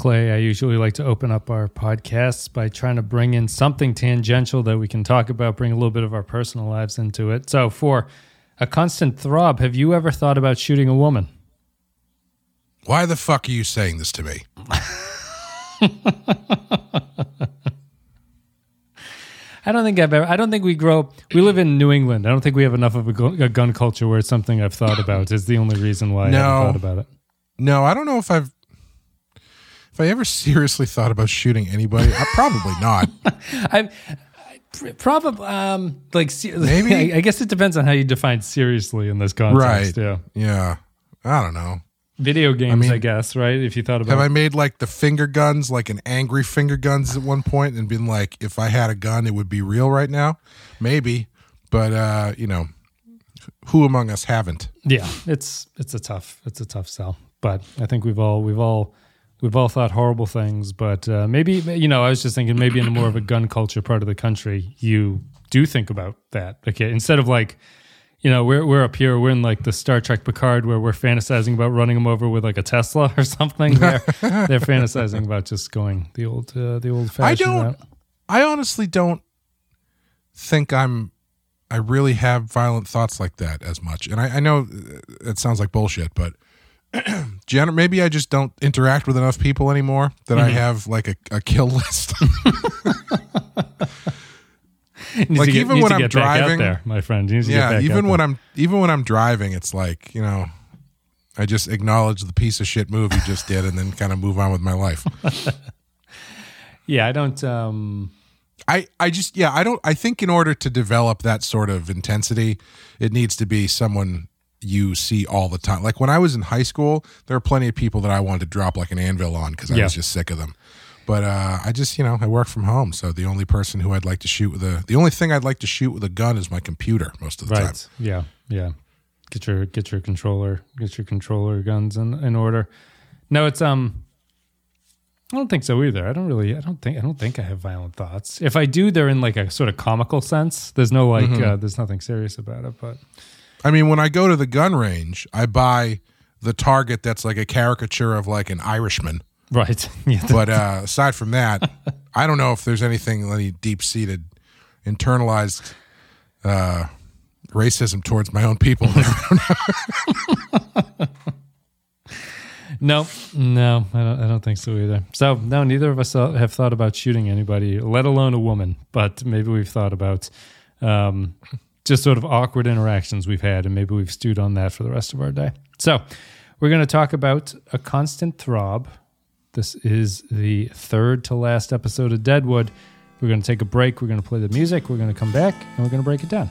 Clay, I usually like to open up our podcasts by trying to bring in something tangential that we can talk about, bring a little bit of our personal lives into it. So, for a constant throb, have you ever thought about shooting a woman? Why the fuck are you saying this to me? I don't think I've ever. I don't think we grow. We live in New England. I don't think we have enough of a, gu- a gun culture where it's something I've thought about. Is the only reason why I haven't thought about it. No, I don't know if I've if I ever seriously thought about shooting anybody. I probably not. I'm probably um like Maybe. I, I guess it depends on how you define seriously in this context. Right. Yeah. Yeah. I don't know. Video games, I, mean, guess. Right. If you thought about. Have I made like the finger guns, like an angry finger guns at one point and been like, if I had a gun, it would be real right now? Maybe. But uh, you know, who among us haven't? Yeah, it's it's a tough it's a tough sell, but I think we've all we've all we've all thought horrible things. But uh, maybe you know, I was just thinking maybe in a more of a gun culture part of the country, you do think about that. Okay, instead of like, you know, we're we're up here, we're in like the Star Trek Picard where we're fantasizing about running them over with like a Tesla or something. They're, they're fantasizing about just going the old uh, the old fashioned. I don't route. I honestly don't think I'm I really have violent thoughts like that as much. And I, I know it sounds like bullshit, but maybe I just don't interact with enough people anymore that I have like a, a kill list. Like, get- even when I'm get back out driving- there, my friend. You need to get yeah, even when there. I'm even when I'm driving, it's like, you know, I just acknowledge the piece of shit move you just did and then kind of move on with my life. yeah, I don't. um I, I just yeah I don't I think in order to develop that sort of intensity it needs to be someone you see all the time like when I was in high school there were plenty of people that I wanted to drop like an anvil on because I Yeah. was just sick of them but uh, I just you know I work from home so the only person who I'd like to shoot with a the only thing I'd like to shoot with a gun is my computer most of the time Right. Yeah. Yeah. Get your get your controller get your controller guns in, in order. No, it's um I don't think so either. I don't really I don't think I don't think I have violent thoughts. If I do, they're in like a sort of comical sense. There's no like Mm-hmm. uh, there's nothing serious about it, but I mean when I go to the gun range I buy the target that's like a caricature of like an Irishman right. yeah. but uh, aside from that, I don't know if there's anything any deep seated, internalized uh, racism towards my own people. No, no, I don't. I don't think so either. So no, neither of us uh, have thought about shooting anybody, let alone a woman. But maybe we've thought about um, just sort of awkward interactions we've had, and maybe we've stewed on that for the rest of our day. So we're going to talk about a constant throb. This is the third to last episode of Deadwood. We're going to take a break. We're going to play the music. We're going to come back, and we're going to break it down.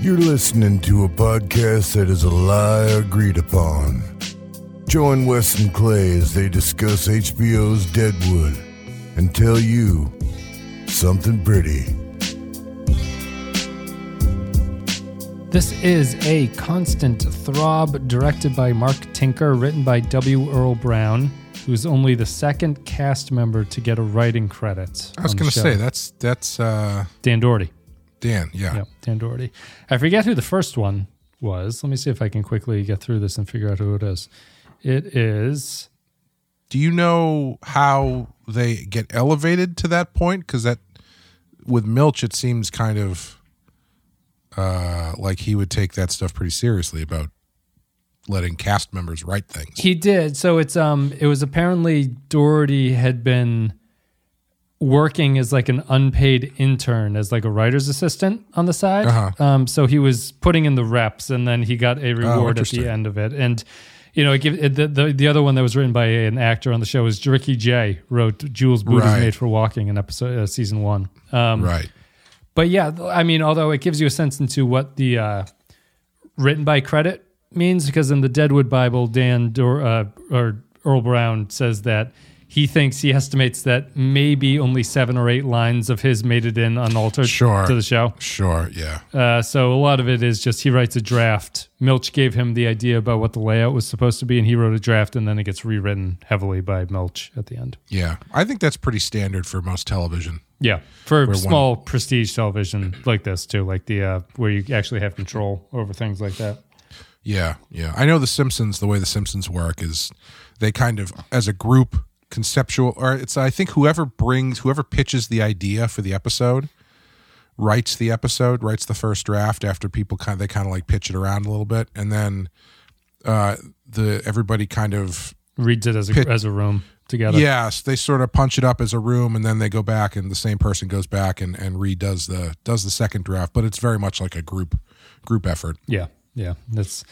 You're listening to a podcast that is a lie agreed upon. Join Wes and Clay as they discuss HBO's Deadwood and tell you something pretty. This is a constant throb directed by Mark Tinker, written by W. Earl Brown, who's only the second cast member to get a writing credit. I was going to say that's that's uh, Dan Dority. Dan. Yeah. Yep, Dan Dority. I forget who the first one was. Let me see if I can quickly get through this and figure out who it is. It is Do you know how they get elevated to that point? Because that with Milch, it seems kind of uh, like he would take that stuff pretty seriously about letting cast members write things. He did. So it's um it was apparently Dority had been working as like an unpaid intern as like a writer's assistant on the side. Uh-huh. Um so he was putting in the reps and then he got a reward at the end of it. And you know, give, the, the the other one that was written by an actor on the show is Ricky Jay wrote Jewel's Boot is Right. Made for Walking in episode uh, season one. Um, right. but yeah, I mean, although it gives you a sense into what the uh, written by credit means, because in the Deadwood Bible, Dan Dor- uh, or Earl Brown says that he thinks he estimates that maybe only seven or eight lines of his made it in unaltered Sure. to the show. Sure. Yeah. Uh, so a lot of it is just he writes a draft. Milch gave him the idea about what the layout was supposed to be, and he wrote a draft, and then it gets rewritten heavily by Milch at the end. Yeah. I think that's pretty standard for most television. Yeah, for one- small prestige television like this too, like the uh, where you actually have control over things like that. Yeah, yeah. I know the Simpsons. The way the Simpsons work is they kind of, as a group, conceptual, or it's I think whoever brings, whoever pitches the idea for the episode, writes the episode, writes the first draft after people kind of they kind of like pitch it around a little bit, and then uh the everybody kind of Reads it as a Pit- as a room together. yes they sort of punch it up as a room and then they go back and the same person goes back and and redoes the does the second draft but it's very much like a group group effort Yeah, yeah. That's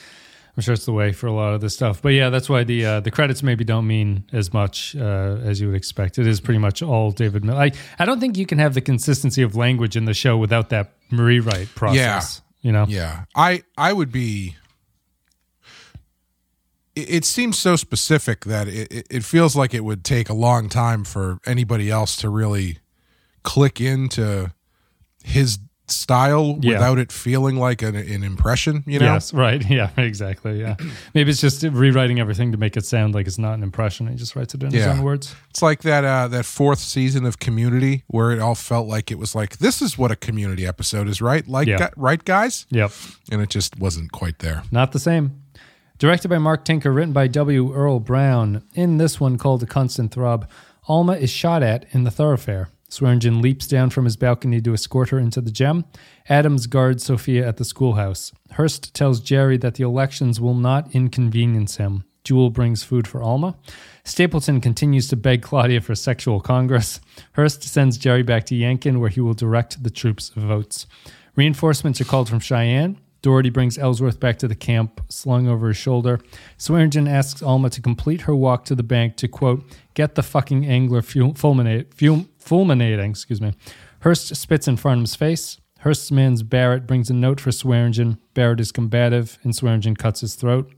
I'm sure it's the way for a lot of this stuff. But yeah, that's why the uh, the credits maybe don't mean as much uh, as you would expect. It is pretty much all David Milch. I I don't think you can have the consistency of language in the show without that rewrite process. Yeah. You know. Yeah, I I would be. It, it seems so specific that it, it- it feels like it would take a long time for anybody else to really click into his style Yeah. without it feeling like an, an impression. You know, Yes, right. Yeah, exactly. Yeah. Maybe it's just rewriting everything to make it sound like it's not an impression. He just writes it in his own words. it's like that uh, that fourth season of Community where it all felt like it was like this is what a Community episode is, right? Like, Yeah. gu- right, guys? Yep. And it just wasn't quite there. Not the same. Directed by Mark Tinker, written by W. Earl Brown. In this one called The Constant Throb, Alma is shot at in the thoroughfare. Swearengen leaps down from his balcony to escort her into the gem. Adams guards Sophia at the schoolhouse. Hearst tells Jerry that the elections will not inconvenience him. Jewel brings food for Alma. Stapleton continues to beg Claudia for sexual congress. Hearst sends Jerry back to Yankton, where he will direct the troops' votes. Reinforcements are called from Cheyenne. Dority brings Ellsworth back to the camp, slung over his shoulder. Swearengen asks Alma to complete her walk to the bank to, quote, get the fucking angler ful- fulminate, ful- fulminating, excuse me. Hearst spits in Farnum's face. Hearst's man's Barrett brings a note for Swearengen. Barrett is combative, and Swearengen cuts his throat.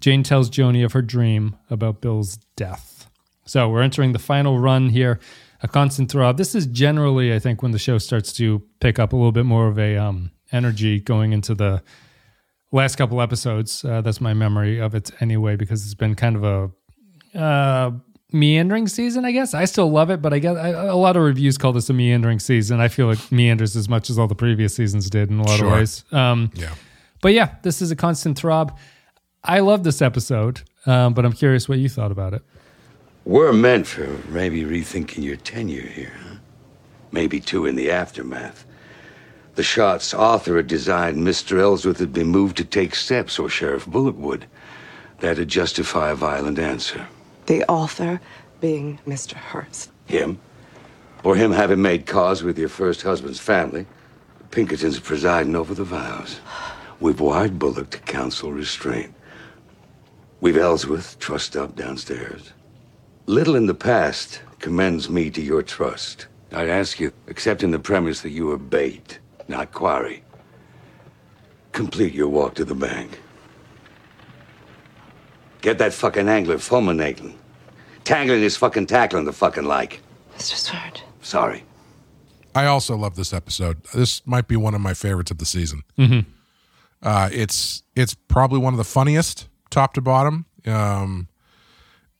Jane tells Joanie of her dream about Bill's death. So we're entering the final run here, a constant throb. This is generally, I think, when the show starts to pick up a little bit more of a um, energy going into the last couple episodes. Uh, that's my memory of it anyway, because it's been kind of a uh, meandering season, I guess. I still love it, but I guess I, a lot of reviews call this a meandering season. I feel it meanders as much as all the previous seasons did in a lot Sure. of ways. Um, Yeah. but yeah, this is a constant throb. I love this episode, um, but I'm curious what you thought about it. We're meant for maybe rethinking your tenure here, huh? Maybe two in the aftermath. The shot's author had designed Mr. Ellsworth had been moved to take steps, or Sheriff Bullock would. That'd justify a violent answer. The author being Mr. Hearst. Him? Or him having made cause with your first husband's family. Pinkerton's presiding over the vows. We've wired Bullock to counsel restraint. We've Ellsworth trussed up downstairs. Little in the past commends me to your trust. I'd ask you, accepting the premise that you are bait, not quarry, complete your walk to the bank. Get that fucking angler fulminating. Tangling his fucking tackling the fucking like. Mr. Sword. Sorry. I also love this episode. This might be one of my favorites of the season. Uh, it's it's probably one of the funniest, top to bottom, um,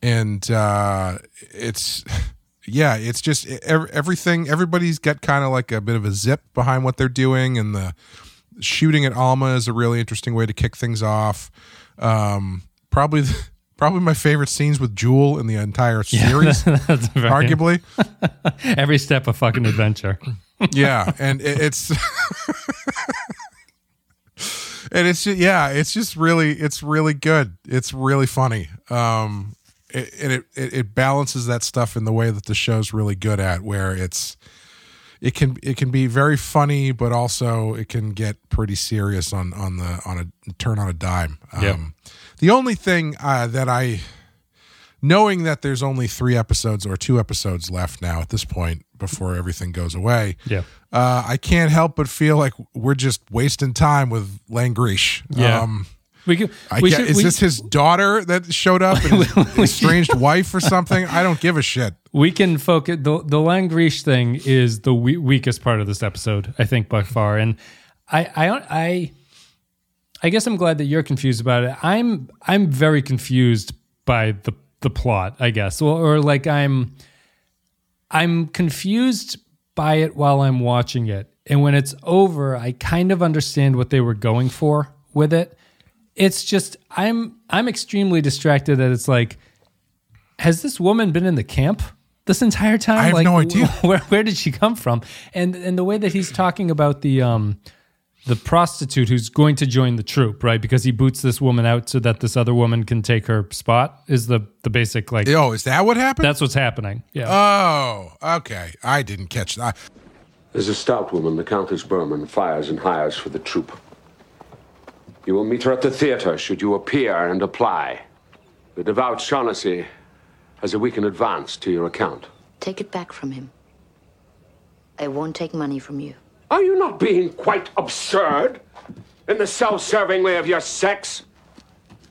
and uh, it's yeah, it's just ev- everything. Everybody's got kind of like a bit of a zip behind what they're doing, and the shooting at Alma is a really interesting way to kick things off. Um, probably probably my favorite scenes with Jewel in the entire series, That's very, arguably. every step of fucking adventure. yeah and it, it's and it's just, yeah it's just really it's really good it's really funny um it, and it, it it balances that stuff in the way that the show's really good at where it's it can it can be very funny but also it can get pretty serious on on the on a turn on a dime um Yep. The only thing uh, that i knowing that there's only three episodes or two episodes left now at this point before everything goes away Yeah. uh, I can't help but feel like we're just wasting time with Langrish. Yeah. Um, We could, we get- should- is we- this his daughter that showed up and his estranged wife or something? I don't give a shit. we can focus the the Langrish thing is the we- weakest part of this episode, I think by far. And I I I I guess I'm glad that you're confused about it. I'm I'm very confused by the the plot, I guess. Or, or like I'm I'm confused by it while I'm watching it. And when it's over, I kind of understand what they were going for with it. it's just I'm I'm extremely distracted that it's like, has this woman been in the camp this entire time? I have like, no idea. Where where did she come from? And and the way that he's talking about the um the prostitute who's going to join the troop, right? Because he boots this woman out so that this other woman can take her spot. Is the the basic like Oh, is that what happened? that's what's happening? Yeah. oh, okay. I didn't catch that. There's a stout woman, the Countess Berman, fires and hires for the troop. You will meet her at the theater should you appear and apply. The devout Shaughnessy has a week in advance to your account. Take it back from him. I won't take money from you. Are you not being quite absurd in the self serving way of your sex?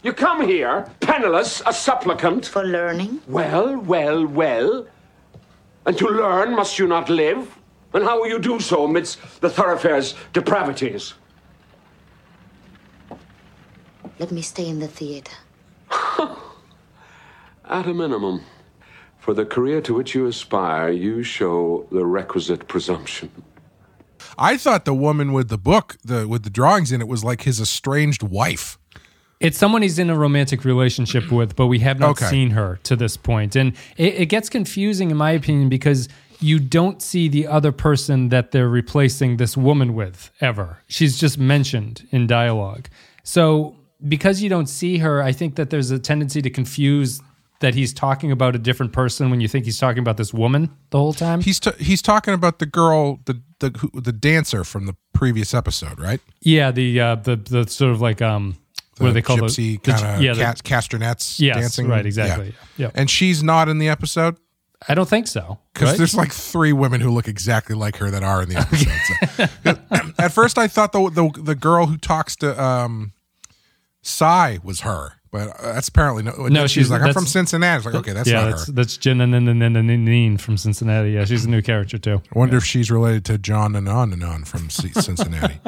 You come here, penniless, a supplicant. For learning? Well, well, well. And to learn, must you not live? And how will you do so amidst the thoroughfare's depravities? Let me stay in the theater. At a minimum. For the career to which you aspire, you show the requisite presumption. I thought the woman with the book, the with the drawings in it, was like his estranged wife. It's someone he's in a romantic relationship with, but we have not Okay. seen her to this point. And it, it gets confusing, in my opinion, because you don't see the other person that they're replacing this woman with ever. She's just mentioned in dialogue. So, because you don't see her, I think that there's a tendency to confuse that he's talking about a different person when you think he's talking about this woman the whole time. He's t- he's talking about the girl, the the who, the dancer from the previous episode, right? yeah, the uh, the the sort of like um, what do they call gypsy the, the kind of yeah, ca- castanets Yes, dancing? right, exactly. Yeah. Yeah. And she's not in the episode I don't think so. because right? there's like three women who look exactly like her that are in the episode. So- At first, I thought the, the the girl who talks to um, Cy was her, but uh, that's apparently no. No, she's, she's- like I'm from Cincinnati. It's like okay, that's yeah, not that's her. that's Jen and then from Cincinnati. Yeah, she's a new character too. I wonder if she's related to John Anon from Cincinnati.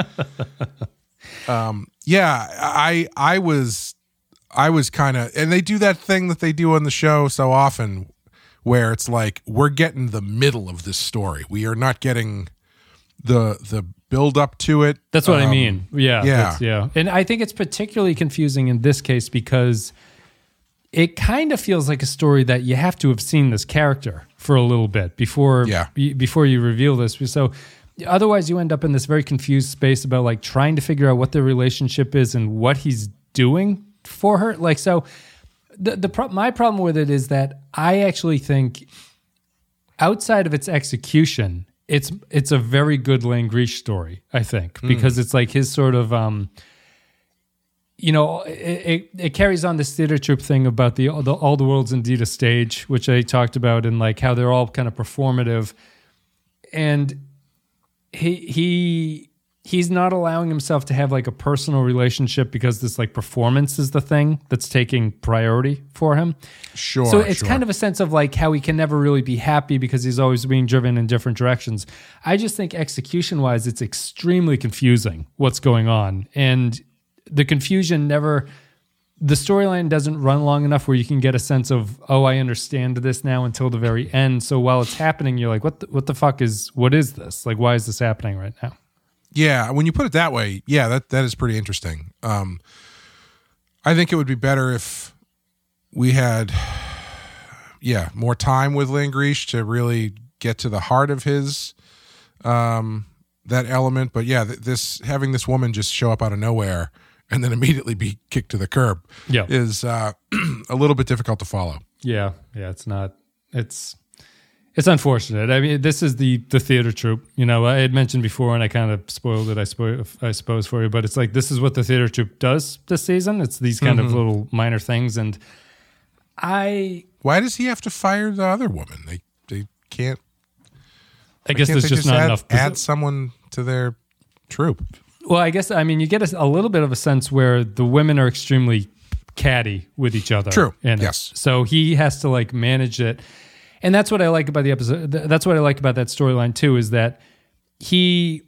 um, yeah, I I was I was kind of, and they do that thing that they do on the show so often, where it's like we're getting the middle of this story. We are not getting the the build up to it. That's what I Um, mean. Yeah, yeah. yeah. And I think it's particularly confusing in this case because it kind of feels like a story that you have to have seen this character for a little bit before Yeah. be- before you reveal this. So otherwise you end up in this very confused space about like trying to figure out what their relationship is and what he's doing for her. Like so the the pro- my problem with it is that I actually think outside of its execution, it's it's a very good Langrish story. I think because it's like his sort of um, you know, it, it, it carries on this theater troupe thing about the, the all the world's indeed a stage, which I talked about, and like how they're all kind of performative, and he he he's not allowing himself to have like a personal relationship because this like performance is the thing that's taking priority for him. Sure. So it's sure. kind of a sense of like how he can never really be happy because he's always being driven in different directions. I just think execution wise, it's extremely confusing what's going on. And the confusion never, the storyline doesn't run long enough where you can get a sense of, oh, I understand this now until the very end. So while it's happening, you're like, what the, what the fuck is, what is this? Like, why is this happening right now? Yeah, when you put it that way, yeah, that that is pretty interesting. Um, I think it would be better if we had, yeah, more time with Langrish to really get to the heart of his um, that element. But yeah, this having this woman just show up out of nowhere and then immediately be kicked to the curb Yeah. is uh, a little bit difficult to follow. Yeah, yeah, it's not. It's it's unfortunate. I mean, this is the the theater troupe. You know, I had mentioned before, and I kind of spoiled it. I spoil, I suppose for you, but it's like this is what the theater troupe does this season. It's these kind of mm-hmm. little minor things, and I Why does he have to fire the other woman? They they can't. I guess can't there's just not add, enough. add someone to their troupe. Well, I guess I mean you get a, a little bit of a sense where the women are extremely catty with each other. True. it. Yes. So he has to like manage it, and that's what I like about the episode. th- That's what I like about that storyline too is that he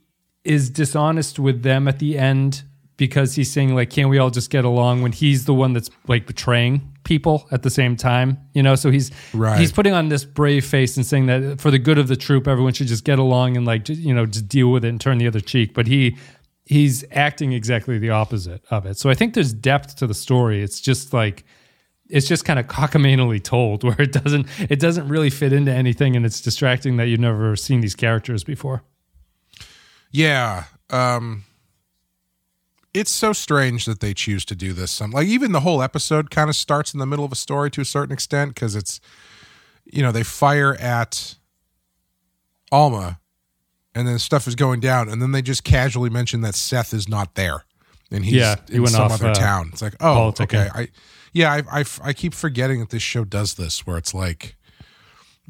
is dishonest with them at the end because he's saying like, "Can't we all just get along?" When he's the one that's like betraying people at the same time, you know. So he's Right. he's putting on this brave face and saying that for the good of the troop, everyone should just get along and like you know just deal with it and turn the other cheek. But he he's acting exactly the opposite of it. So I think there's depth to the story. It's just like it's just kind of cockamanily told where it doesn't it doesn't really fit into anything and it's distracting that you've never seen these characters before. Yeah. Um it's so strange that they choose to do this. Some like even the whole episode kind of starts in the middle of a story to a certain extent because it's you know, they fire at Alma and then stuff is going down and then they just casually mention that Seth is not there and he's Yeah, he in some off, other uh, town. It's like, oh, okay. I yeah, I, I I keep forgetting that this show does this where it's like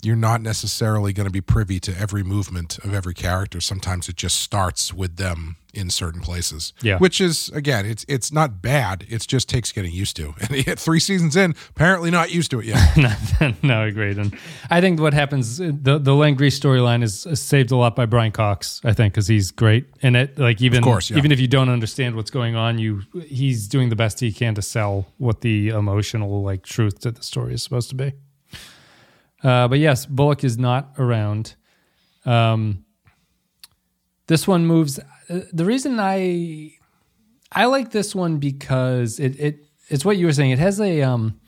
you're not necessarily going to be privy to every movement of every character. Sometimes it just starts with them in certain places. Yeah. Which is again, it's it's not bad. It just takes getting used to. And yet three seasons in, apparently not used to it yet. no, agreed. And I think what happens the the Langrish storyline is saved a lot by Brian Cox. I think because he's great in it. Like even course, yeah. even if you don't understand what's going on, you he's doing the best he can to sell what the emotional like truth to the story is supposed to be. Uh, but yes, Bullock is not around. Um, this one moves. uh, The reason I I like this one because it it it's what you were saying. It has a um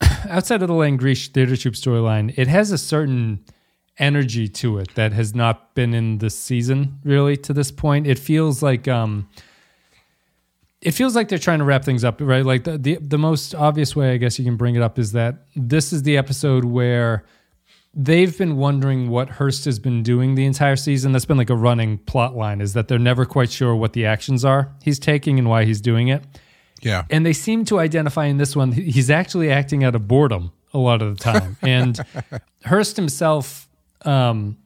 outside of the Langrish Theater Troupe storyline, it has a certain energy to it that has not been in the season really to this point. It feels like um it feels like they're trying to wrap things up, right? Like the, the the most obvious way I guess you can bring it up is that this is the episode where they've been wondering what Hearst has been doing the entire season. That's been like a running plot line is that they're never quite sure what the actions are he's taking and why he's doing it. yeah. And they seem to identify in this one, he's actually acting out of boredom a lot of the time. and Hearst himself um,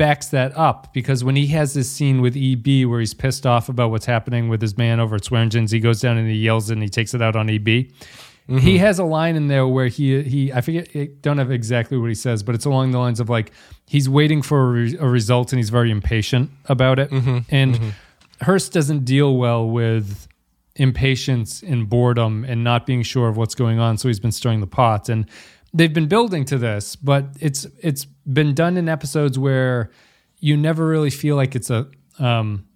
backs that up because when he has this scene with EB where he's pissed off about what's happening with his man over at Swearengen's, he goes down and he yells and he takes it out on EB. He mm-hmm. has a line in there where he he I forget I don't have exactly what he says, but it's along the lines of like he's waiting for a, re- a result and he's very impatient about it. Mm-hmm. And mm-hmm. Hearst doesn't deal well with impatience and boredom and not being sure of what's going on. So he's been stirring the pot, and they've been building to this, but it's it's been done in episodes where you never really feel like it's a. Um,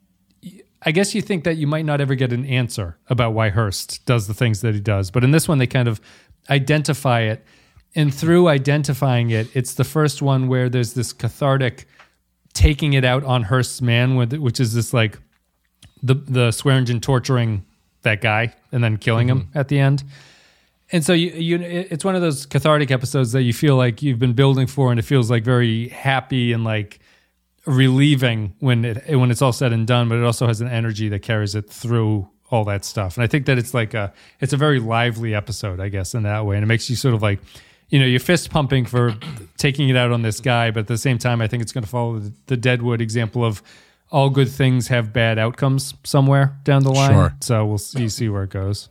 I guess you think that you might not ever get an answer about why Hearst does the things that he does, but in this one they kind of identify it, and through identifying it, it's the first one where there's this cathartic taking it out on Hearst's man, which is this like the the Swearengen torturing that guy and then killing him at the end. And so you you it's one of those cathartic episodes that you feel like you've been building for, and it feels like very happy and like relieving when it when it's all said and done. But it also has an energy that carries it through all that stuff. And I think that it's like a it's a very lively episode, I guess, in that way, and it makes you sort of like. You know, you're fist pumping for taking it out on this guy, but at the same time, I think it's going to follow the, the Deadwood example of all good things have bad outcomes somewhere down the line. Sure. So we'll see, see where it goes.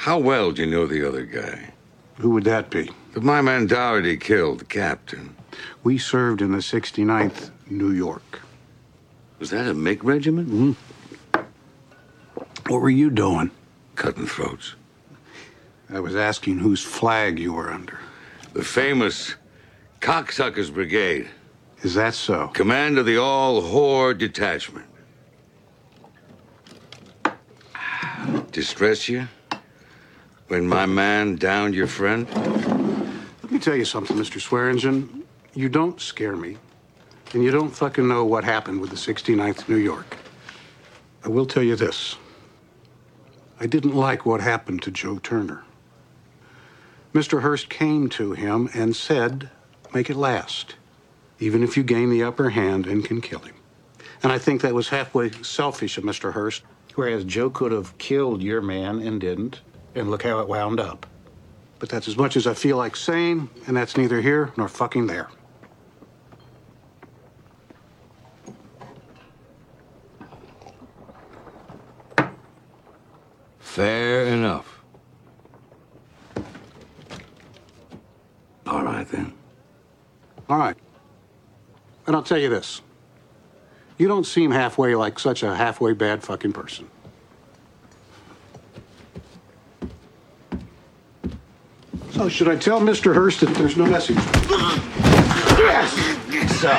How well do you know the other guy? Who would that be? The my man Dority killed, the captain. We served in the 69th New York. Was that a Mick regiment? Mm-hmm. What were you doing? Cutting throats. I was asking whose flag you were under. The famous Cocksuckers Brigade, Is that so? command of the All Whore Detachment. Distress you? When my man downed your friend? Let me tell you something, Mr. Swearengen. You don't scare me. And you don't fucking know what happened with the 69th New York. I will tell you this. I didn't like what happened to Joe Turner. Mr. Hearst came to him and said, make it last, even if you gain the upper hand and can kill him. And I think that was halfway selfish of Mr. Hearst, whereas Joe could have killed your man and didn't, and look how it wound up. But that's as much as I feel like saying, and that's neither here nor fucking there. Fair enough. All right, then. All right. And I'll tell you this. You don't seem halfway like such a halfway bad fucking person. So, should I tell Mr. Hearst that there's no message? Yes! So,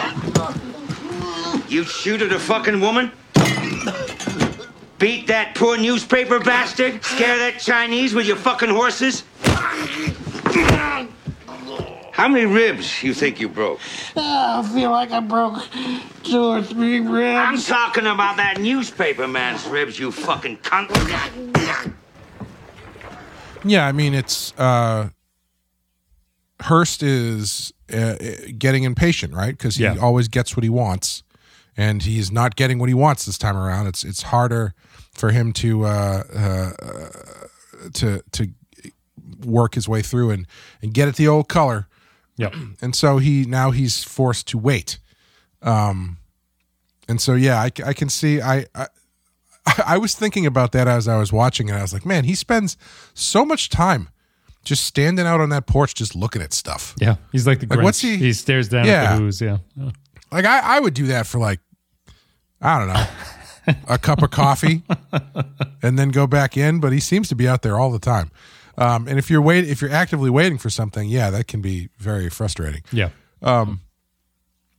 you shoot at a fucking woman? Beat that poor newspaper bastard? Scare that Chinese with your fucking horses? How many ribs you think you broke? I feel like I broke two or three ribs. I'm talking about that newspaper man's ribs, you fucking cunt. Yeah, I mean it's uh Hearst is uh, getting impatient, right? Because he Yeah. always gets what he wants, and he's not getting what he wants this time around. It's it's harder for him to uh, uh, to to work his way through and and get at the old color. Yep. And so he now he's forced to wait. Um, and so yeah, I, I can see I. I I was thinking about that as I was watching it. I was like, man, he spends so much time just standing out on that porch, just looking at stuff. Yeah. He's like the Like, Grinch. what's he- He stares down Yeah. at the who's. Yeah. Like I, I would do that for like, I don't know, a cup of coffee, and then go back in. But he seems to be out there all the time. Um, and if you're wait, if you're actively waiting for something, yeah, that can be very frustrating. Yeah. Um,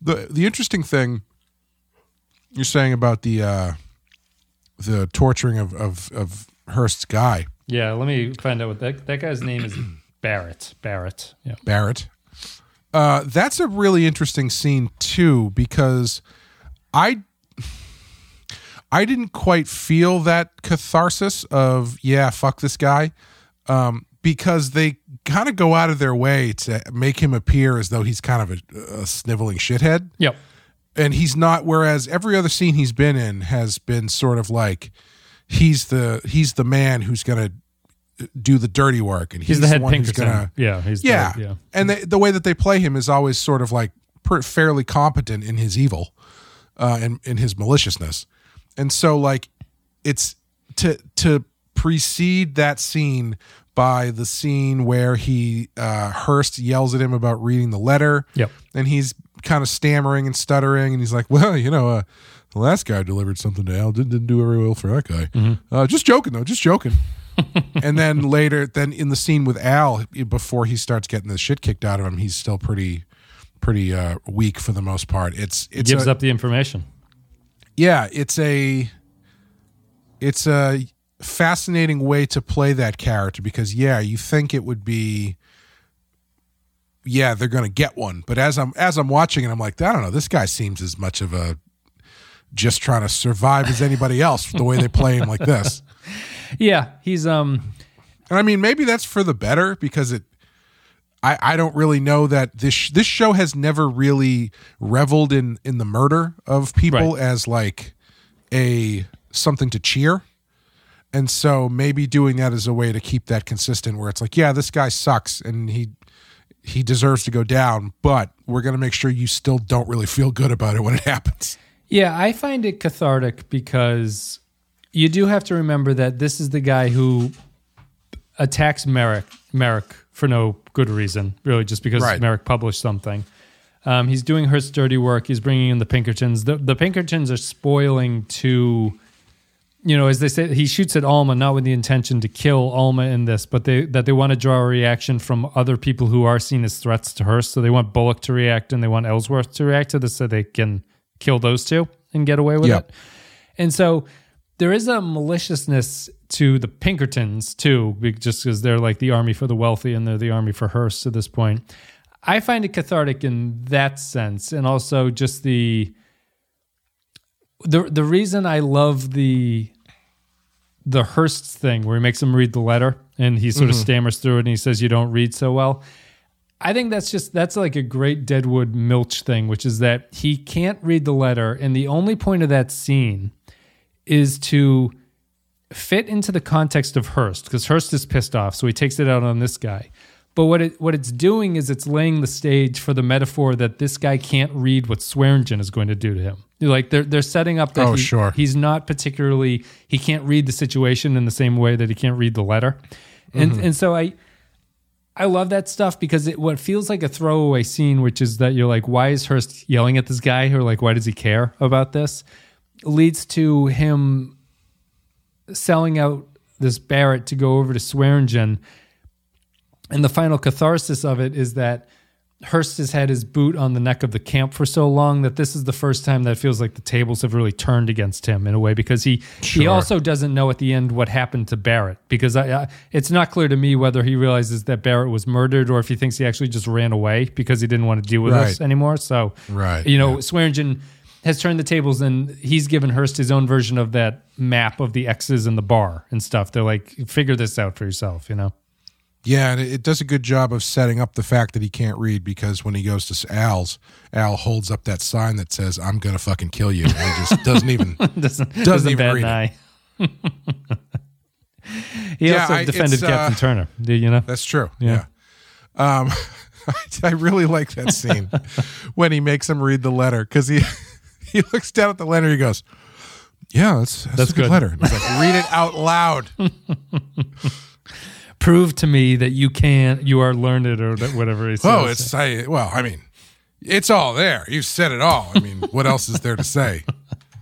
the the interesting thing you're saying about the uh, the torturing of of, of Hearst's guy Yeah. Let me find out what that that guy's name is. Barrett. Barrett. Yeah. Barrett. Uh, that's a really interesting scene too because I I didn't quite feel that catharsis of yeah fuck this guy um, because they kind of go out of their way to make him appear as though he's kind of a, a sniveling shithead Yep. and he's not whereas every other scene he's been in has been sort of like he's the he's the man who's gonna do the dirty work and He's, the head one who's gonna yeah. He's the- yeah yeah. and the, the way that they play him is always sort of like per, fairly competent in his evil uh and in his maliciousness and so like it's to to precede that scene by the scene where he uh Hearst yells at him about reading the letter Yep. and he's kind of stammering and stuttering and he's like well you know uh the last guy delivered something to Al didn't, didn't do very well for that guy Mm-hmm. uh just joking though just joking and then later then in the scene with Al before he starts getting the shit kicked out of him he's still pretty pretty uh weak for the most part it's it gives a- up the information. yeah it's a it's a fascinating way to play that character because yeah you think it would be yeah they're gonna get one but as i'm as i'm watching it i'm like i don't know this guy seems as much of a just trying to survive as anybody else the way they play him like this Yeah. He's um. and I mean, maybe that's for the better because it. I, I don't really know that this sh- this show has never really reveled in in the murder of people Right. as like a something to cheer, and so maybe doing that as a way to keep that consistent, where it's like, yeah, this guy sucks and he he deserves to go down, but we're gonna make sure you still don't really feel good about it when it happens. Yeah, I find it cathartic because you do have to remember that this is the guy who attacks Merrick Merrick for no good reason, really, just because Right. Merrick published something. Um, he's doing Hearst's dirty work. He's bringing in the Pinkertons. The, the Pinkertons are spoiling to, you know, as they say, he shoots at Alma not with the intention to kill Alma in this, but they that they want to draw a reaction from other people who are seen as threats to Hearst. So they want Bullock to react and they want Ellsworth to react to this, so they can kill those two and get away with Yep. it. And so there is a maliciousness to the Pinkertons too, just because they're like the army for the wealthy and they're the army for Hearst at this point. I find it cathartic in that sense, and also just the the the reason I love the the Hearst thing where he makes him read the letter and he sort of mm-hmm. stammers through it and he says you don't read so well. I think that's just that's like a great Deadwood Milch thing, which is that he can't read the letter, and the only point of that scene is to fit into the context of Hearst because Hearst is pissed off, so he takes it out on this guy. But what it what it's doing is it's laying the stage for the metaphor that this guy can't read what Swearengen is going to do to him. Like they're they're setting up that Oh, he- sure. he's not particularly he can't read the situation in the same way that he can't read the letter, and mm-hmm. and so I. I love that stuff because it what feels like a throwaway scene, which is that you're like, why is Hearst yelling at this guy? Or like, why does he care about this? Leads to him selling out this Barrett to go over to Swearengen. And the final catharsis of it is that Hearst has had his boot on the neck of the camp for so long that this is the first time that feels like the tables have really turned against him in a way because he he also doesn't know at the end what happened to Barrett because I, I, it's not clear to me whether he realizes that Barrett was murdered or if he thinks he actually just ran away because he didn't want to deal with us anymore. So Right, you know, Swearengen has turned the tables and he's given Hearst his own version of that map of the X's and the bar and stuff. They're like, figure this out for yourself, you know? Yeah, and it, it does a good job of setting up the fact that he can't read because when he goes to Al's, Al holds up that sign that says "I'm gonna fucking kill you." And he just doesn't even doesn't, doesn't doesn't even read an it. he Yeah, also I- defended it's, uh, Captain Turner. Do you know? That's true. Yeah. Yeah. Um, I really like that scene when he makes him read the letter because he he looks down at the letter. He goes, "Yeah, that's that's, That's a good, good. letter." And he's like, "Read it out loud." Prove to me that you can't. you are learned or that whatever he says. oh, it's I, well, I mean, it's all there. You said it all. I mean, what else is there to say,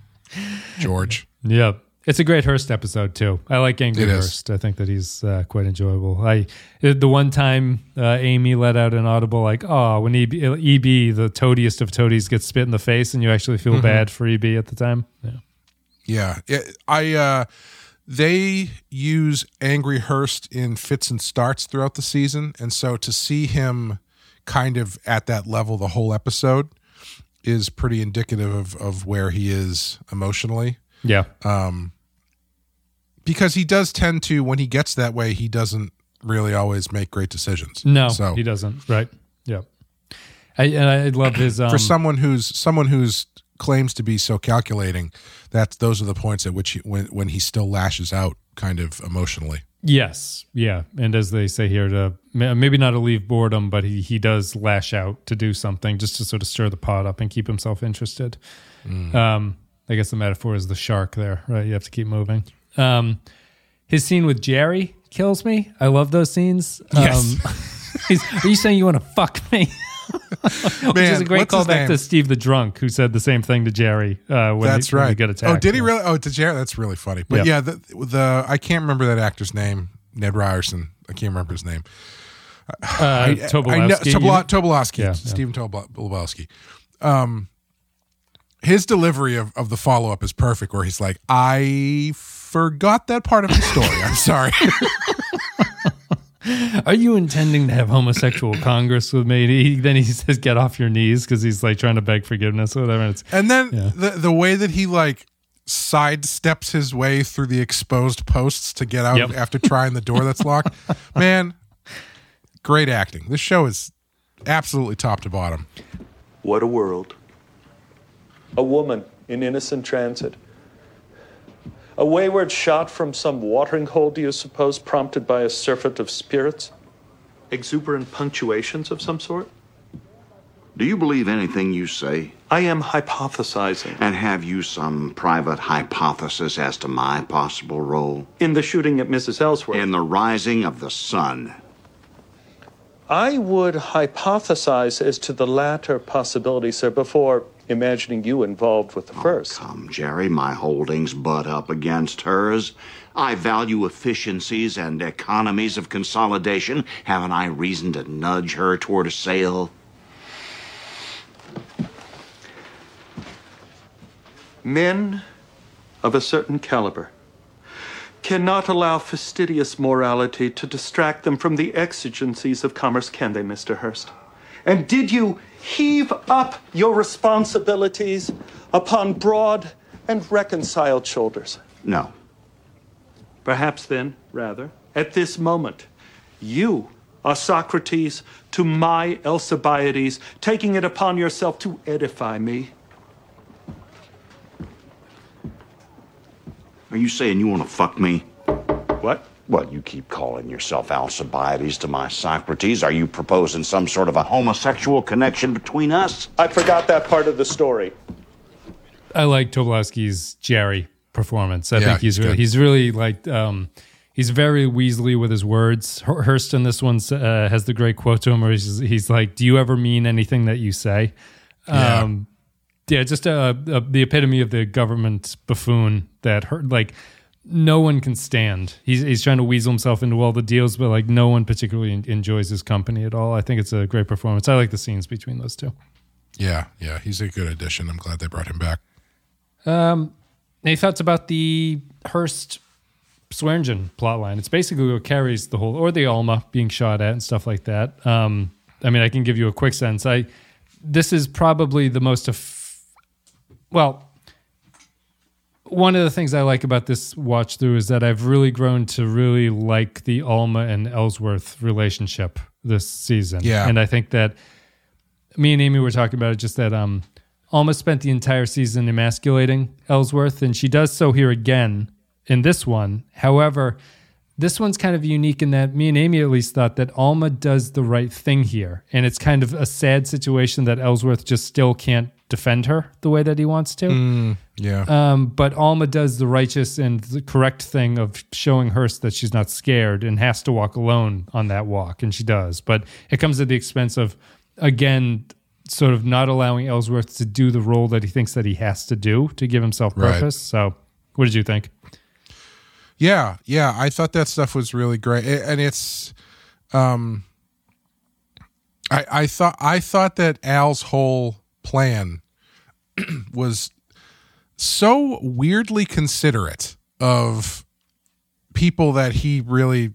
George? Yeah. It's a great Hearst episode too. I like Angry. Hearst. I think that he's uh, quite enjoyable. I the one time uh, Amy let out an audible like, "Oh, when EB, EB, the toadiest of toadies, gets spit in the face," and you actually feel Mhm. bad for EB at the time. Yeah. Yeah, It- I uh they use Angry Hearst in fits and starts throughout the season, and so to see him kind of at that level the whole episode is pretty indicative of of where he is emotionally. Yeah. Um because he does tend to when he gets that way, he doesn't really always make great decisions. No, so he doesn't. Right. Yeah. I, and I love his um, for someone who's someone who's claims to be so calculating, that's those are the points at which he, when when he still lashes out kind of emotionally. Yes, yeah, and as they say here, to maybe not to leave boredom, but he he does lash out to do something just to sort of stir the pot up and keep himself interested. Mm. Um, I guess the metaphor is the shark there, right? You have to keep moving. Um, his scene with Jerry kills me. I love those scenes. Yes. Um, he's, are you saying you want to fuck me? Which is a great callback to? Steve the drunk, who said the same thing to Jerry. Uh, when that's he, when right. he got attacked. oh, did he really? Oh, to Jerry, that's really funny. But Yeah. yeah, the the I can't remember that actor's name. Ned Ryerson. I can't remember his name. Uh, I- I know- Tobolowsky, you Tobolo- mean? Yeah. Stephen Tobolowsky. Um, his delivery of, of the follow up is perfect. Where he's like, "I forgot that part of the story. I'm sorry." Are you intending to have homosexual congress with me? He, then he says, "Get off your knees," because he's like trying to beg forgiveness or whatever. And it's And then Yeah. the the way that he like sidesteps his way through the exposed posts to get out Yep. after trying the door that's locked, man, great acting. This show is absolutely top to bottom. What a world. A woman in innocent transit. A wayward shot from some watering hole, do you suppose, prompted by a surfeit of spirits? Exuberant punctuations of some sort? Do you believe anything you say? I am hypothesizing. And have you some private hypothesis as to my possible role? In the shooting at Mrs. Ellsworth. In the rising of the sun. I would hypothesize as to the latter possibility, sir, before imagining you involved with the oh, first. Come, Jerry, my holdings butt up against hers. I value efficiencies and economies of consolidation. Haven't I reason to nudge her toward a sale? Men of a certain caliber cannot allow fastidious morality to distract them from the exigencies of commerce, can they, Mr. Hearst? And did you heave up your responsibilities upon broad and reconciled shoulders? No. Perhaps then, rather, at this moment, you are Socrates to my Alcibiades, taking it upon yourself to edify me. Are you saying you want to fuck me? What? Well, you keep calling yourself Alcibiades to my Socrates. Are you proposing some sort of a homosexual connection between us? I forgot that part of the story. I like Tobolowsky's Jerry performance. I Yeah, think he's he's really, good. he's really like um, he's very Weasley with his words. Hur- Hearst in this one uh, has the great quote to him where he's, he's like, "Do you ever mean anything that you say?" Yeah. Um, yeah, just uh, uh, the epitome of the government buffoon that hurt. Like no one can stand. He's he's trying to weasel himself into all the deals, but like no one particularly en- enjoys his company at all. I think it's a great performance. I like the scenes between those two. Yeah, yeah, he's a good addition. I'm glad they brought him back. Um, any thoughts about the Hearst Swearingen plotline? It's basically what carries the whole, or the Alma being shot at and stuff like that. Um, I mean, I can give you a quick sense. I this is probably the most, eff- well, one of the things I like about this watch through is that I've really grown to really like the Alma and Ellsworth relationship this season. Yeah. and I think that me and Amy were talking about it. Just that um, Alma spent the entire season emasculating Ellsworth, and she does so here again in this one. However, this one's kind of unique in that me and Amy at least thought that Alma does the right thing here, and it's kind of a sad situation that Ellsworth just still can't defend her the way that he wants to. Mm, yeah. Um, but Alma does the righteous and the correct thing of showing Hearst that she's not scared and has to walk alone on that walk, and she does. But it comes at the expense of, again, sort of not allowing Ellsworth to do the role that he thinks that he has to do to give himself Right. purpose. So, what did you think? Yeah, yeah, I thought that stuff was really great, and it's, um, I I thought I thought that Al's whole plan was so weirdly considerate of people that he really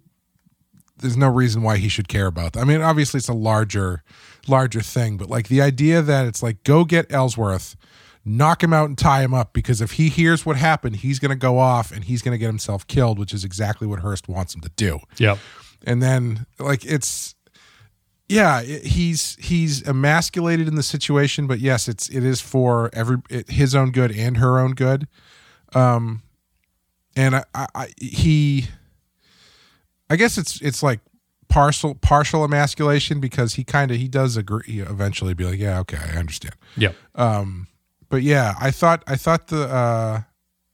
there's no reason why he should care about. I mean, obviously it's a larger larger thing, but like the idea that it's like go get Ellsworth, knock him out and tie him up because if he hears what happened, he's going to go off and he's going to get himself killed, which is exactly what Hearst wants him to do. Yep. And then like it's yeah, he's he's emasculated in the situation, but yes, it's it is for every it, his own good and her own good. Um and I, I, I he I guess it's it's like partial partial emasculation because he kind of he does agree eventually be like yeah okay I understand yeah um but yeah I thought I thought the uh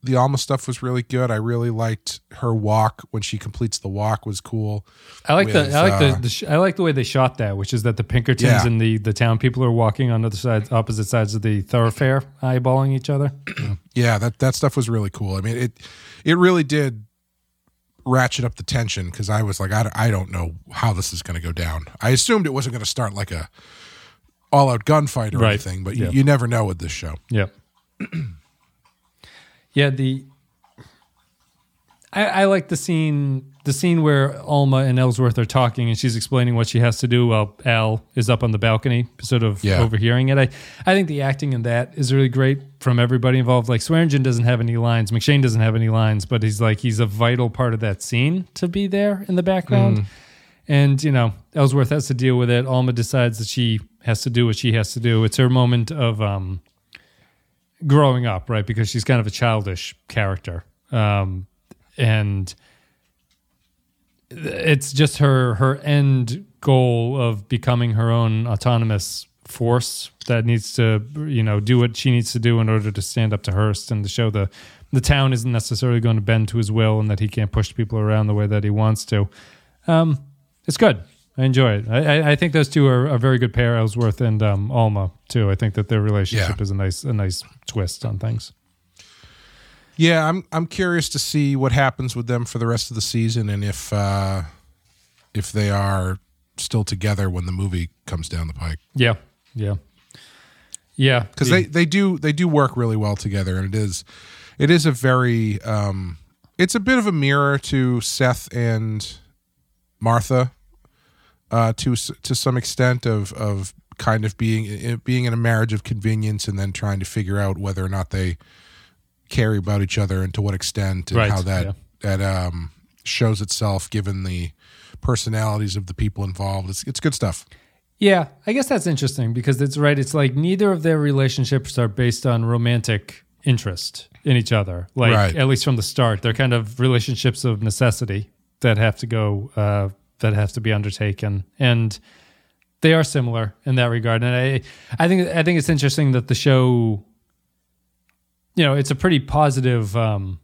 the Alma stuff was really good I really liked her walk when she completes the walk was cool I like with, the I like uh, the, the sh- I like the way they shot that, which is that the Pinkertons Yeah. and the the town people are walking on other sides, opposite sides of the thoroughfare, eyeballing each other. yeah that that stuff was really cool I mean it it really did ratchet up the tension because I was like I, I don't know how this is going to go down I assumed it wasn't going to start like a all out gunfight or Right. anything but Yeah. you, you never know with this show Yep. yeah, the I, I like the scene the scene where Alma and Ellsworth are talking and she's explaining what she has to do while Al is up on the balcony, sort of Yeah. overhearing it. I, I think the acting in that is really great from everybody involved. Like Swearengen doesn't have any lines, McShane doesn't have any lines, but he's like he's a vital part of that scene to be there in the background. Mm. And, you know, Ellsworth has to deal with it. Alma decides that she has to do what she has to do. It's her moment of um growing up, right? Because she's kind of a childish character, um, and it's just her her end goal of becoming her own autonomous force that needs to you know do what she needs to do in order to stand up to Hearst and to show the the town isn't necessarily going to bend to his will and that he can't push people around the way that he wants to. Um, it's good. I enjoy it. I, I, I think those two are a very good pair, Ellsworth and um, Alma too. I think that their relationship Yeah. is a nice a nice twist on things. Yeah, I'm I'm curious to see what happens with them for the rest of the season and if uh if they are still together when the movie comes down the pike. Yeah, yeah, yeah. The- they they do they do work really well together and it is it is a very um it's a bit of a mirror to Seth and Martha uh to to some extent of of kind of being being in a marriage of convenience and then trying to figure out whether or not they care about each other and to what extent and Right, how that yeah. that um shows itself given the personalities of the people involved. It's it's good stuff. Yeah, I guess that's interesting because it's right. It's like neither of their relationships are based on romantic interest in each other. Like Right. at least from the start, they're kind of relationships of necessity that have to go uh, that have to be undertaken, and they are similar in that regard. And I, I think I think it's interesting that the show, you know, it's a pretty positive. Um,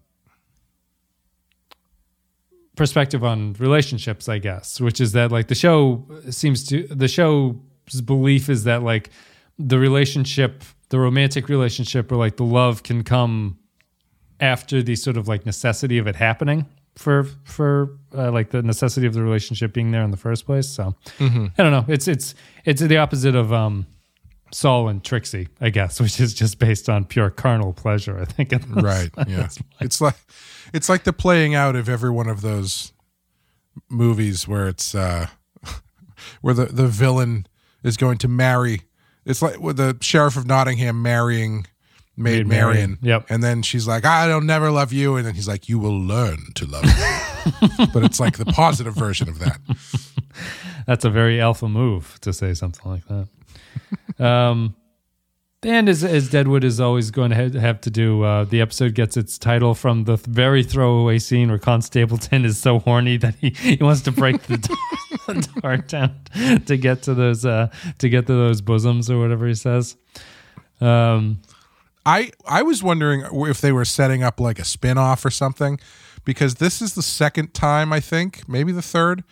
perspective on relationships, I guess, which is that like the show seems to the show's belief is that like the relationship, the romantic relationship or like the love can come after the sort of like necessity of it happening for for uh, like the necessity of the relationship being there in the first place. So Mhm. I don't know. It's it's it's the opposite of um Sol and Trixie, I guess, which is just based on pure carnal pleasure. I think. in right yeah it's like it's like the playing out of every one of those movies where it's uh where the the villain is going to marry it's like with the sheriff of nottingham marrying maid marian Marian, yep. and then she's like i don't never love you and then he's like you will learn to love me but it's like the positive version of that That's a very alpha move to say something like that. um, and as, as Deadwood is always going to have to do, uh, the episode gets its title from the very throwaway scene where Con Stapleton is so horny that he, he wants to break the door, the door down to get to those uh, to get to those bosoms or whatever he says. Um, I I was wondering if they were setting up like a spin-off or something because this is the second time I think, maybe the third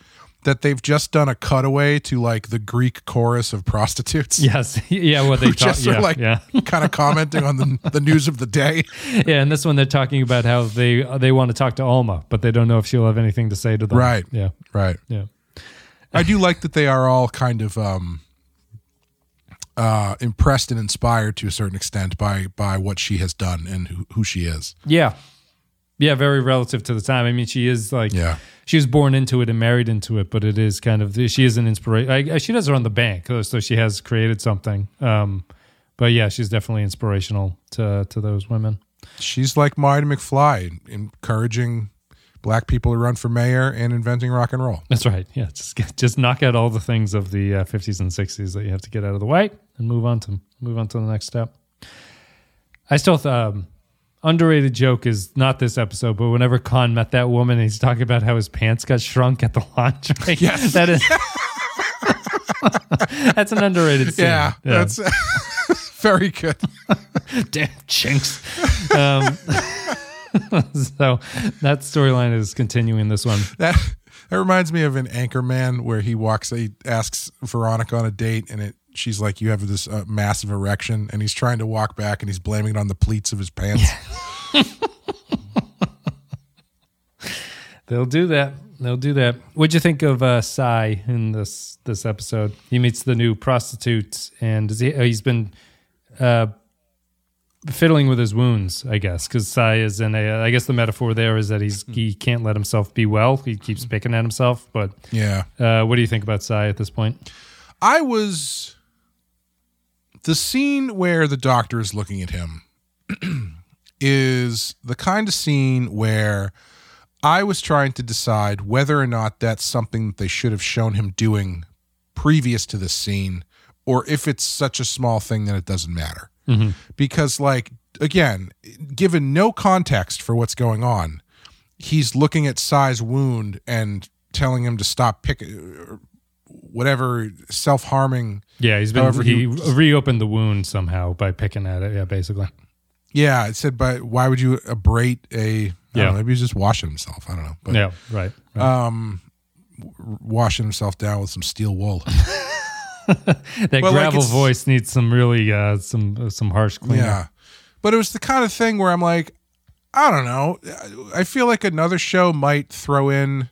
that they've just done a cutaway to like the Greek chorus of prostitutes. yes, yeah, what they talk, just are yeah, like yeah. kind of commenting on the the news of the day. yeah, and this one they're talking about how they they want to talk to Alma, but they don't know if she'll have anything to say to them. Right. Yeah. Right. Yeah. I do like that they are all kind of um uh impressed and inspired to a certain extent by by what she has done and who, who she is. Yeah. Yeah, very relative to the time. I mean, she is like, Yeah. she was born into it and married into it, but it is kind of, she is an inspiration. She does on the bank, so she has created something. Um, but yeah, she's definitely inspirational to to those women. She's like Marty McFly, encouraging black people to run for mayor and inventing rock and roll. That's right. Yeah, just get, just knock out all the things of the uh, 50s and 60s that you have to get out of the way and move on to move on to the next step. I still th- um, underrated joke is not this episode, but whenever Con met that woman, he's talking about how his pants got shrunk at the laundry. Yes. that is. that's an underrated scene. Yeah, that's very good. Damn chinks. Um, so that storyline is continuing this one. That that reminds me of an Anchorman where he walks, he asks Veronica on a date, and it she's like, "You have this uh, massive erection," and he's trying to walk back, and he's blaming it on the pleats of his pants. They'll do that. They'll do that. What'd you think of uh, Cy in this this episode? He meets the new prostitute, and he, uh, he's been uh, fiddling with his wounds, I guess, because Cy is in a. I guess the metaphor there is that he's he can't let himself be well. He keeps picking at himself. But Yeah. uh, what do you think about Cy at this point? I was the scene where the doctor is looking at him is the kind of scene where I was trying to decide whether or not that's something that they should have shown him doing previous to this scene or if it's such a small thing that it doesn't matter. Mhm. Because like again, given no context for what's going on, he's looking at Cy's wound and telling him to stop picking whatever self-harming Yeah, he's been however he reopened the wound somehow by picking at it. Yeah, basically. yeah it said but why would you abrade a Yeah. know, maybe he's just washing himself i don't know but Yeah, right, right. um washing himself down with some steel wool that Well, gravel it's- voice needs some really uh, some uh, some harsh cleaning. yeah. But it was the kind of thing where i'm like i don't know. I feel like another show might throw in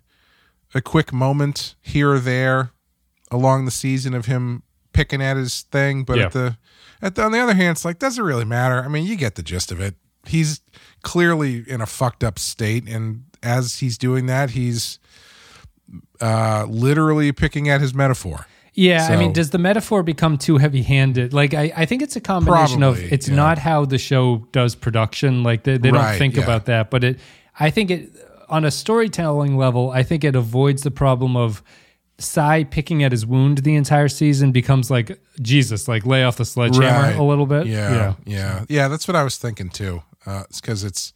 a quick moment here or there along the season of him picking at his thing but Yeah. at the at the, on the other hand it's like doesn't really matter? I mean you get the gist of it. He's clearly in a fucked up state and as he's doing that he's uh literally picking at his metaphor Yeah, I mean, does the metaphor become too heavy-handed? Like, I, I think it's a combination Probably, of it's yeah. not how the show does production. Like, they, they don't think yeah. about that, but it. I think it on a storytelling level. I think it avoids the problem of Cy picking at his wound the entire season becomes like Jesus, like lay off the sledgehammer Right. a little bit. Yeah, yeah, yeah. That's what I was thinking too. Uh, it's because it's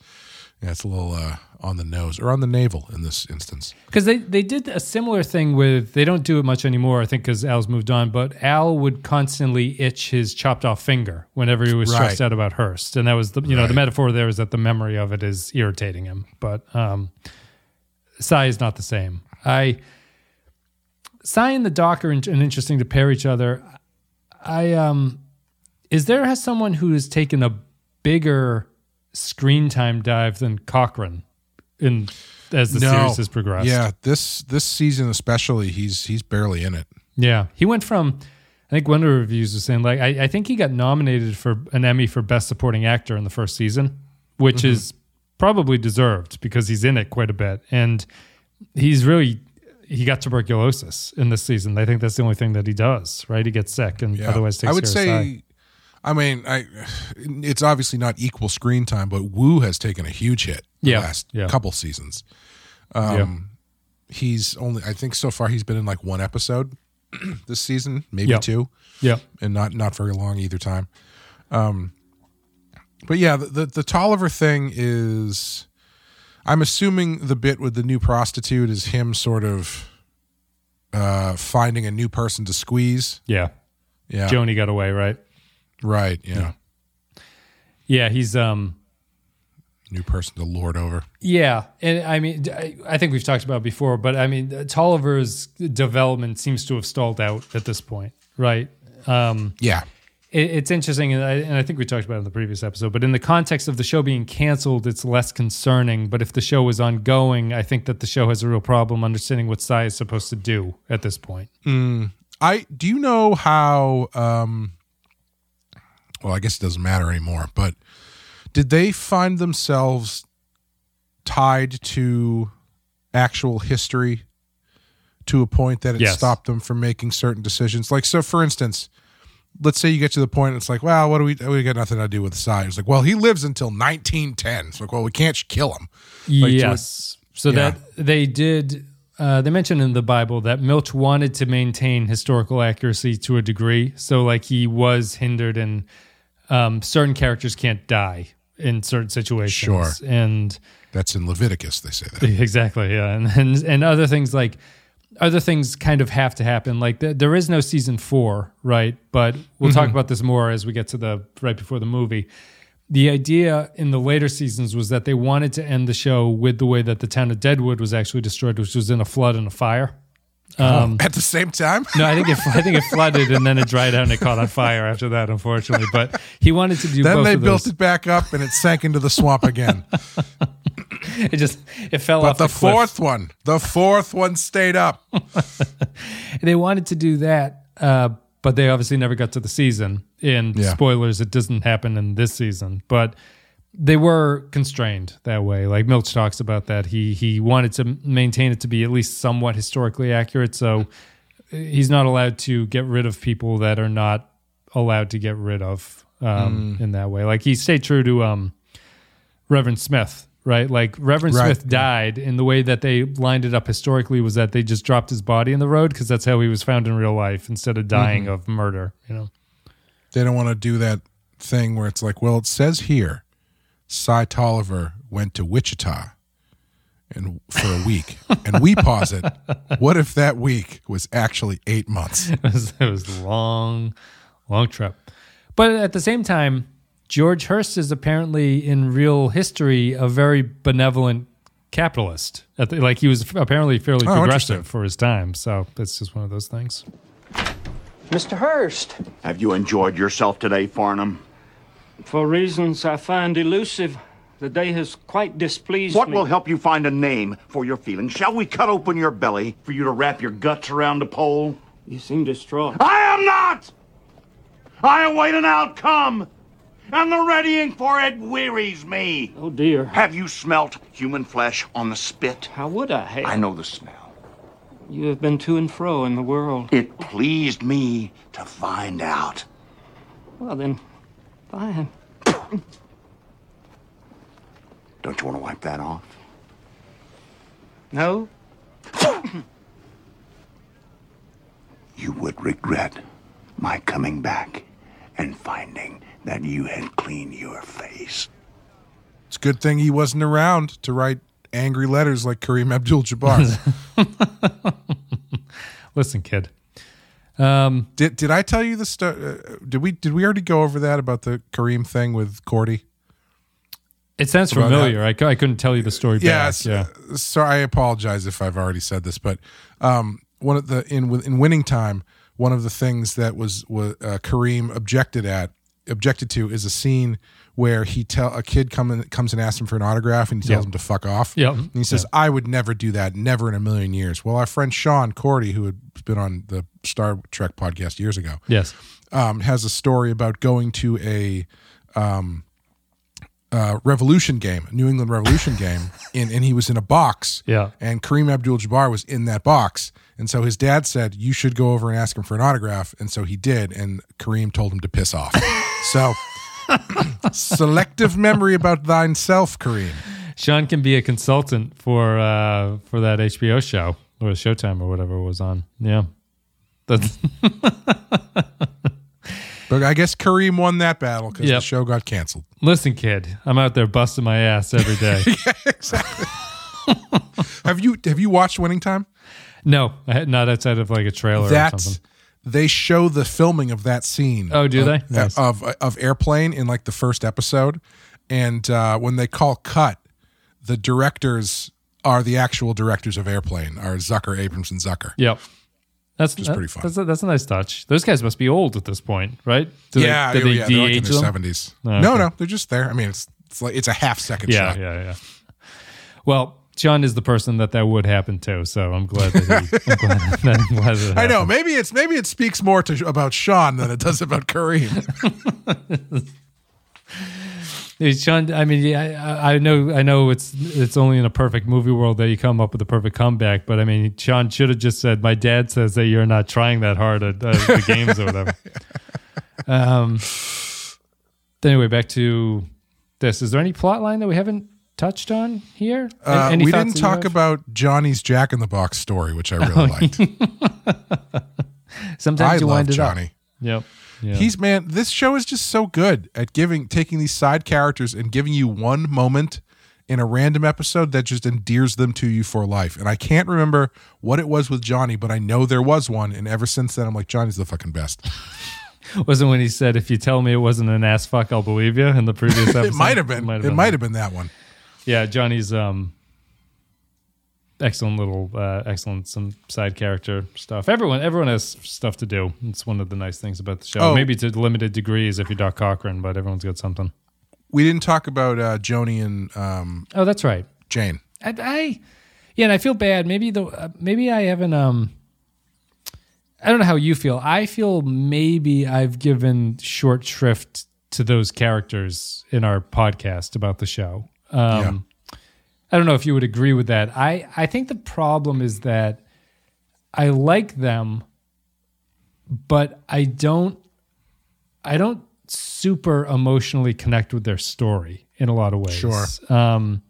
yeah, it's a little uh, on the nose or on the navel in this instance. Because they, they did a similar thing with, they don't do it much anymore, I think, because Al's moved on, but Al would constantly itch his chopped off finger whenever he was stressed Right. out about Hearst. And that was the, you know, the Right. metaphor there is that the memory of it is irritating him. But um, Cy is not the same. I, Cy and the Doc are in, and interesting to pair each other. I, um, is there has someone who has taken a bigger screen time dive than Cochran in as the No. series has progressed. Yeah, this this season especially, he's he's barely in it. Yeah, he went from. I think one of the reviews was saying like I, I think he got nominated for an Emmy for Best Supporting Actor in the first season, which Mhm. is probably deserved because he's in it quite a bit, and he's really he got tuberculosis in this season. I think that's the only thing that he does. Right, he gets sick and Yeah. otherwise takes I would care of his eye. say, I mean, I it's obviously not equal screen time, but Wu has taken a huge hit the Yeah, last yeah. couple seasons. Um, he's only I think so far he's been in like one episode this season, maybe Yeah. two. Yeah. and not not very long either time. Um, but yeah, the, the the Tolliver thing is. I'm assuming the bit with the new prostitute is him sort of uh, finding a new person to squeeze. Yeah, Yeah. Joanie got away, right? Right. Yeah. Yeah, he's um New person to lord over. Yeah, and I mean, I, think we've talked about before, but I mean, Tolliver's development seems to have stalled out at this point, right? Um, yeah, it's interesting, and I, and I think we talked about it in the previous episode. But in the context of the show being canceled, it's less concerning. But if the show was ongoing, I think that the show has a real problem understanding what Cy is supposed to do at this point. Mm, I do you know how? Um, well, I guess it doesn't matter anymore. But did they find themselves tied to actual history to a point that it Yes. stopped them from making certain decisions? Like, so for instance, let's say you get to the point, it's like, well, what do we? We got nothing to do with Cy. It's like, well, he lives until 1910. It's like, well, we can't kill him. Like, yes. So Yeah. that they did. Uh, they mentioned in the Bible that Milch wanted to maintain historical accuracy to a degree. So, like, he was hindered, and um, certain characters can't die in certain situations. Sure. And that's in Leviticus. They say that. exactly, yeah, and and, and other things like other things kind of have to happen. Like th- there is no season four, right? But we'll talk Mhm. about this more as we get to the right before the movie. The idea in the later seasons was that they wanted to end the show with the way that the town of Deadwood was actually destroyed, which was in a flood and a fire. Um, at the same time? no, I think it I think it flooded and then it dried out and it caught on fire after that, unfortunately. But he wanted to do then they built it back up and it sank into the swamp again. It just it fell but off the, the fourth one, the fourth one stayed up. they wanted to do that, uh, but they obviously never got to the season. And Yeah. spoilers, it doesn't happen in this season. But they were constrained that way. Like Milch talks about that. He he wanted to maintain it to be at least somewhat historically accurate. So he's not allowed to get rid of people that are not allowed to get rid of um, Mm. in that way. Like he stayed true to um, Reverend Smith, right? Like Reverend Right, Smith died in the way that they lined it up historically was that they just dropped his body in the road because that's how he was found in real life instead of dying Mhm. of murder. You know, They don't want to do that thing where it's like, well, it says here, Cy Tolliver went to Wichita and for a week, and we pause it. What if that week was actually eight months? it was, it was a long, long trip. But at the same time, George Hearst is apparently in real history a very benevolent capitalist. Like he was apparently fairly Oh, progressive for his time. So that's just one of those things. Mr. Hearst. Have you enjoyed yourself today, Farnum? For reasons I find elusive, the day has quite displeased What me. What will help you find a name for your feelings? Shall we cut open your belly for you to wrap your guts around a pole? You seem distraught. I am not! I await an outcome, and the readying for it wearies me. Oh, dear. Have you smelt human flesh on the spit? How would I have? I know the smell. You have been to and fro in the world. It pleased me to find out. Well, then, fine. Don't you want to wipe that off? No? You would regret my coming back and finding that you had cleaned your face. It's a good thing he wasn't around to write angry letters like Kareem Abdul-Jabbar. Listen, kid. Um, did did I tell you the sto- uh, Did we did we already go over that about the Kareem thing with Cordy? It sounds About familiar. I, I couldn't tell you the story Yeah, back. Yeah. So I apologize if I've already said this, but um, one of the in in winning time, one of the things that was was uh, Kareem objected at objected to is a scene where he tell a kid come in, comes and asks him for an autograph and he tells Yep. him to fuck off. Yep. And he says, "I would never do that, never in a million years." Well, our friend Sean Cordy, who had been on the Star Trek podcast years ago, Yes. um, has a story about going to a um, uh, Revolution game, New England Revolution game, in, and he was in a box. Yeah. And Kareem Abdul-Jabbar was in that box, and so his dad said, "You should go over and ask him for an autograph." And so he did, and Kareem told him to piss off. so selective memory about thine self, Kareem. Sean can be a consultant for uh, for that HBO show or Showtime or whatever it was on. Yeah. That's But I guess Kareem won that battle because Yep. the show got canceled. Listen, kid, I'm out there busting my ass every day. Exactly. Have you have you watched Winning Time? no, I had- not outside of like a trailer or That's something. They show the filming of that scene. Oh, do of, they? Nice. Of of airplane in like the first episode, and uh, when they call cut, the directors are the actual directors of airplane are Zucker, Abrams, and Zucker. Yep. That's that- pretty fun. That's a, that's a nice touch. Those guys must be old at this point, right? Do yeah, they, do oh, they yeah, they're like in their seventies. Oh, No, okay. no, they're just there. I mean, it's it's like it's a half second Yeah, shot. yeah, yeah. Well, John is the person that that would happen to, so I'm glad that he. I'm glad, that, I'm glad that I know. Maybe it's maybe it speaks more to about Sean than it does about Kareem. Sean, I mean, yeah, I, I know, I know, it's it's only in a perfect movie world that you come up with a perfect comeback. But I mean, Sean should have just said, "My dad says that you're not trying that hard at uh, the games or whatever." Um. Anyway, back to this. Is there any plot line that we haven't touched on here? Uh, we didn't talk about Johnny's Jack in the Box story, which I really Oh, liked. Sometimes I you love wind it up. Johnny. Yep. Yeah. He's man, this show is just so good at giving taking these side characters and giving you one moment in a random episode that just endears them to you for life. And I can't remember what it was with Johnny, but I know there was one. And ever since then, I'm like, Johnny's the fucking best. wasn't when he said, "If you tell me it wasn't an ass fuck, I'll believe you." In the previous episode, it might have been. It might have been that one. Yeah, Johnny's um excellent little uh excellent some side character stuff. Everyone everyone has stuff to do. It's one of the nice things about the show. Oh. Maybe to limited degrees if you're Doc Cochran, but everyone's got something. We didn't talk about uh, Joanie and um, Oh, that's right. Jane. I, I yeah, and I feel bad. Maybe the uh, maybe I haven't um I don't know how you feel. I feel maybe I've given short shrift to those characters in our podcast about the show. Um I don't know if you would agree with that. I I think the problem is that I like them but I don't I don't super emotionally connect with their story in a lot of ways. Sure. Um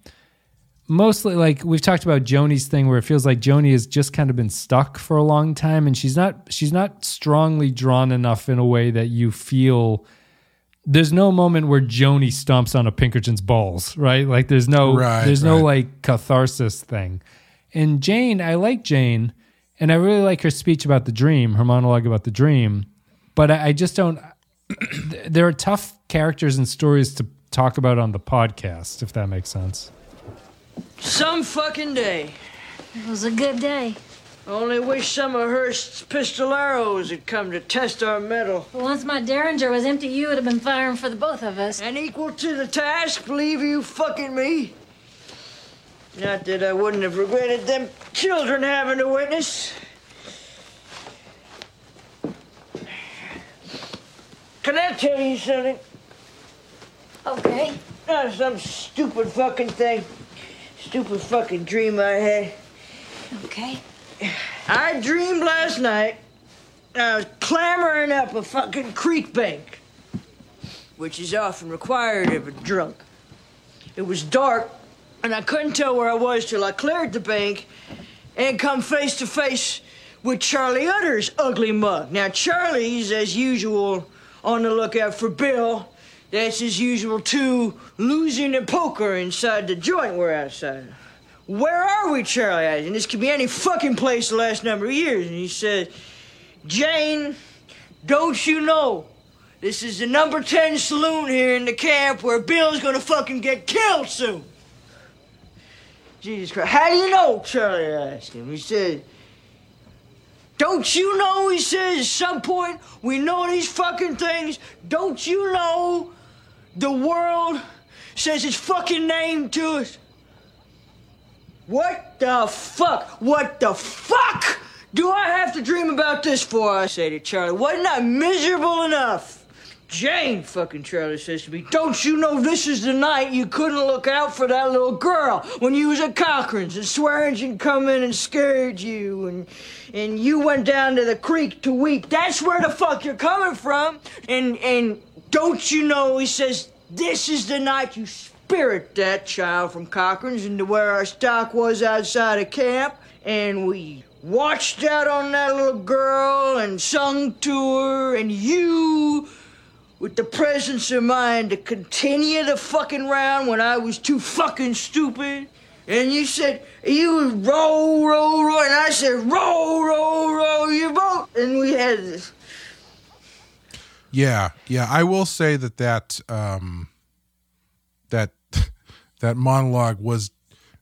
mostly like we've talked about Joanie's thing where it feels like Joanie has just kind of been stuck for a long time and she's not she's not strongly drawn enough in a way that you feel there's no moment where Joanie stomps on a Pinkerton's balls, right? Like there's no Right, there's no like catharsis thing. And Jane, I like Jane, and I really like her speech about the dream, her monologue about the dream. But I, I just don't. there are tough characters and stories to talk about on the podcast, if that makes sense. Some fucking day. It was a good day. Only wish some of Hearst's pistoleros had come to test our mettle. Once my Derringer was empty, you would have been firing for the both of us. And equal to the task, believe you fucking me? Not that I wouldn't have regretted them children having a witness. Can I tell you something? Okay. Uh, some stupid fucking thing. Stupid fucking dream I had. Okay. I dreamed last night uh, I was clambering up a fucking creek bank, which is often required of a drunk. It was dark, and I couldn't tell where I was till I cleared the bank and come face to face with Charlie Utter's ugly mug. Now, Charlie's, as usual, on the lookout for Bill. That's his usual too, losing at poker inside the joint we're outside. Where are we, Charlie? I And this could be any fucking place the last number of years. And he said, Jane, don't you know? This is the number 10 saloon here in the camp where Bill's gonna fucking get killed soon. Jesus Christ. How do you know, Charlie? I asked him. He said, Don't you know, he says, at some point, we know these fucking things. Don't you know the world says its fucking name to us? What the fuck? What the fuck do I have to dream about this for? I say to Charlie. Wasn't I miserable enough? Jane, fucking Charlie says to me, Don't you know this is the night you couldn't look out for that little girl when you was at Cochran's and Swearengen come in and scared you and and you went down to the creek to weep. That's where the fuck you're coming from. And and don't you know, he says, this is the night you spirit that child from Cochran's into where our stock was outside of camp, and we watched out on that little girl and sung to her, and you with the presence of mind to continue the fucking round when I was too fucking stupid. And you said you roll, roll, roll, and I said roll, roll, roll your boat, and we had this. Yeah, yeah. I will say that that um, that monologue was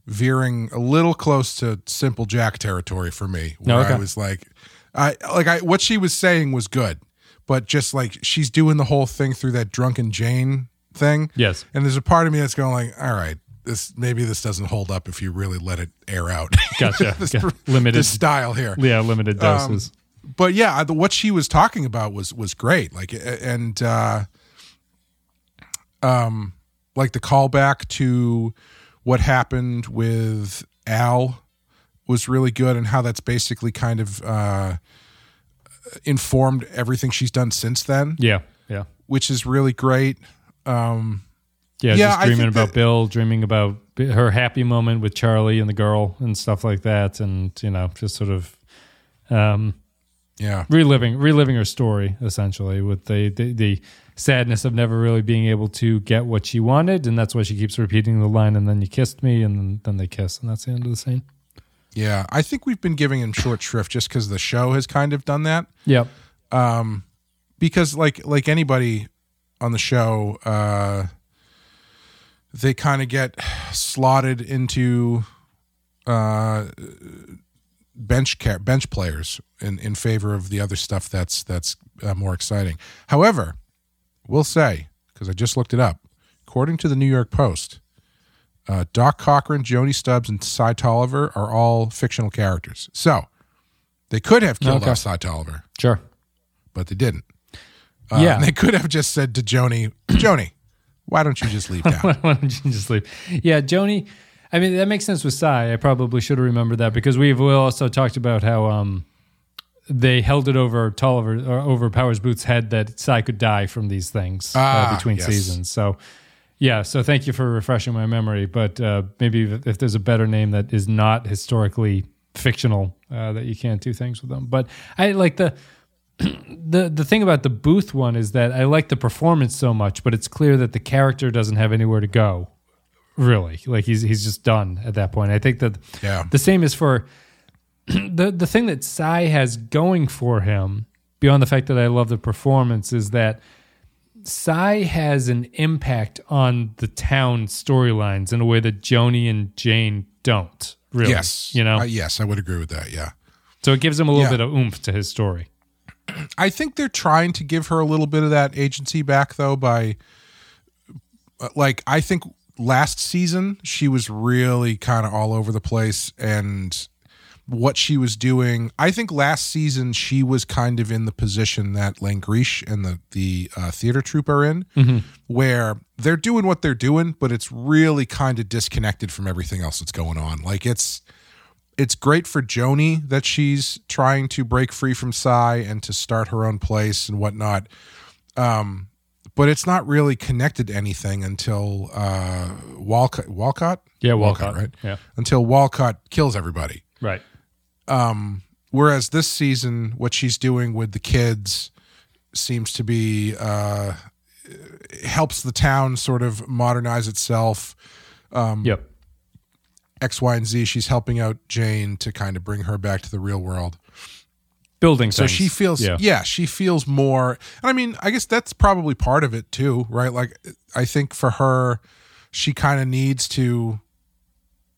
veering a little close to simple Jack territory for me. Where Okay. I was like, I like I what she was saying was good, but just like she's doing the whole thing through that drunken Jane thing. Yes. and there's a part of me that's going like, all right. This maybe this doesn't hold up if you really let it air out. Gotcha. this. Limited- this style here. Yeah, limited Um, doses. but yeah, the, what she was talking about was was great. Like and uh, um, like the callback to what happened with Al was really good, and how that's basically kind of uh, informed everything she's done since then. Yeah, yeah. which is really great. Um, Yeah, Yeah, just dreaming about that- Bill, dreaming about her happy moment with Charlie and the girl and stuff like that, and you know, just sort of, um, yeah, reliving reliving her story essentially with the, the the sadness of never really being able to get what she wanted, and that's why she keeps repeating the line, and then you kissed me, and then, then they kiss, and that's the end of the scene. Yeah, I think we've been giving him short shrift just because the show has kind of done that. Yep. Um, because like like anybody on the show, uh, they kind of get slotted into uh bench care bench players in in favor of the other stuff that's that's uh, more exciting. However, we'll say because I just looked it up, according to the New York Post. Uh, Doc Cochran, Joanie Stubbs, and Cy Tolliver are all fictional characters. So they could have killed Okay. off Cy Tolliver, Sure. but they didn't. Uh, Yeah. and they could have just said to Joanie, Joanie, why don't you just leave town? Why don't you just leave? Yeah, Joanie. I mean, that makes sense with Cy. I probably should have remembered that because we've we also talked about how um, they held it over Tolliver or over Powers Boothe's head that Cy could die from these things Ah, uh, between yes. seasons. So, yeah. So thank you for refreshing my memory. But uh, maybe if, if there's a better name that is not historically fictional, uh, that you can't do things with them. But I like the the the thing about the booth one is that I like the performance so much, but it's clear that the character doesn't have anywhere to go. Really, like he's he's just done at that point. I think that Yeah. the same is for the the thing that Cy has going for him beyond the fact that I love the performance is that Cy has an impact on the town storylines in a way that Joanie and Jane don't. Really, Yes. you know. Uh, yes, I would agree with that. Yeah. so it gives him a little Yeah. bit of oomph to his story. I think they're trying to give her a little bit of that agency back, though, by uh, like, I think last season she was really kind of all over the place and what she was doing. I think last season she was kind of in the position that Langrish and the, the uh, theater troupe are in, Mhm. where they're doing what they're doing, but it's really kind of disconnected from everything else that's going on. Like, it's it's great for Joanie that she's trying to break free from Cy and to start her own place and whatnot. Um, but it's not really connected to anything until uh, Wolcott. Wolcott, Yeah, Wolcott, right? yeah. Until Wolcott kills everybody. Right. Um, whereas this season, what she's doing with the kids seems to be uh, helps the town sort of modernize itself. Um, yep. X, Y, and Z. She's helping out Jane to kind of bring her back to the real world. Building So things. she feels, Yeah. yeah. she feels more. And I mean, I guess that's probably part of it too, right? Like, I think for her, she kind of needs to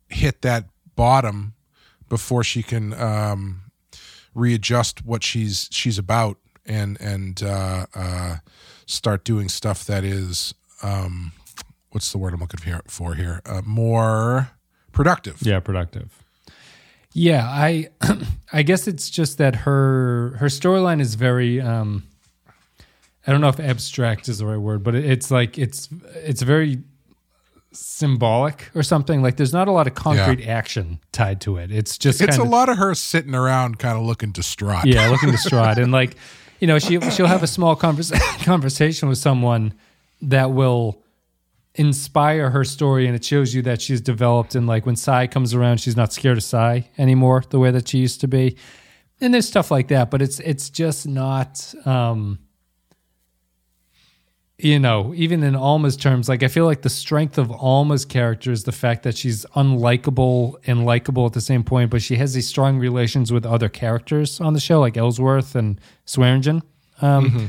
hit that bottom before she can um, readjust what she's she's about and and uh, uh, start doing stuff that is um, what's the word I'm looking for for here uh, more productive. Yeah, productive. Yeah, I I guess it's just that her her storyline is very um I don't know if abstract is the right word, but it's like it's it's very symbolic or something. Like there's not a lot of concrete action tied to it. It's just It's a of, lot of her sitting around, kind of looking distraught. yeah, looking distraught and like you know she she'll have a small convers- conversation with someone that will inspire her story and it shows you that she's developed and like when Cy comes around she's not scared of Cy anymore the way that she used to be and there's stuff like that but it's it's just not um you know even in Alma's terms like I feel like the strength of Alma's character is the fact that she's unlikable and likable at the same point but she has these strong relations with other characters on the show like Ellsworth and Swearengen um Mhm.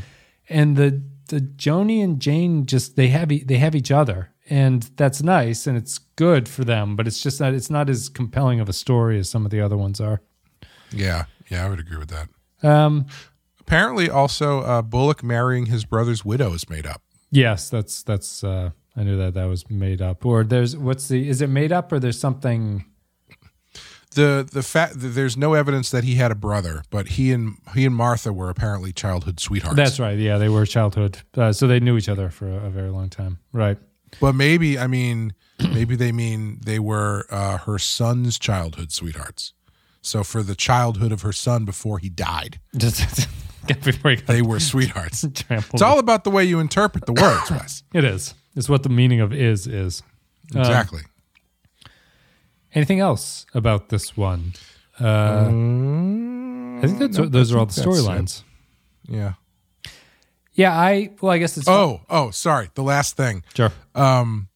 and the the Joanie and Jane just they have they have each other, and that's nice and it's good for them. But it's just not it's not as compelling of a story as some of the other ones are. Yeah, yeah, I would agree with that. Um, Apparently, also uh, Bullock marrying his brother's widow is made up. yes, that's that's uh, I knew that that was made up. Or there's what's the is it made up or there's something? the the fact that there's no evidence that he had a brother, but he and he and Martha were apparently childhood sweethearts. That's right. Yeah, they were childhood, uh, so they knew each other for a, a very long time. Right. But maybe I mean maybe they mean they were uh, her son's childhood sweethearts. So for the childhood of her son before he died, before got they were sweethearts. trampled. It's all about the way you interpret the words, Wes. It is. It's what the meaning of is is. Um, Exactly. anything else about this one? Uh, I think that's no, those are all the think that's storylines. Yeah. Yeah, I well, I guess it's Oh, oh, sorry. The last thing. Sure. Um,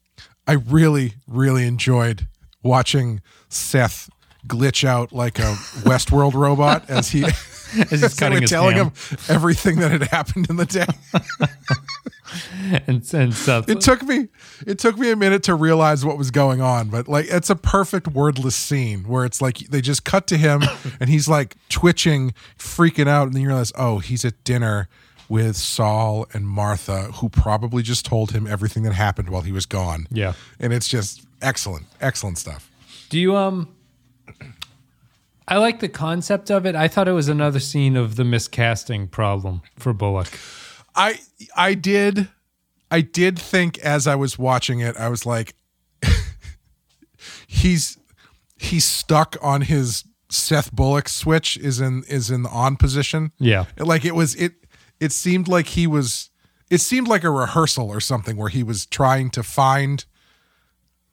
I really, really enjoyed watching Seth glitch out like a Westworld robot as he As he's cutting his telling ham. him everything that had happened in the day. and and Seth. It took me it took me a minute to realize what was going on, but like it's a perfect wordless scene where it's like they just cut to him and he's like twitching, freaking out, and then you realize, oh, he's at dinner with Sol and Martha, who probably just told him everything that happened while he was gone. Yeah. And it's just excellent, excellent stuff. Do you um? I like the concept of it. I thought it was another scene of the miscasting problem for Bullock. I I did I did think as I was watching it, I was like he's he's stuck on his Seth Bullock switch is in is in the on position. Yeah. Like it was it it seemed like he was it seemed like a rehearsal or something where he was trying to find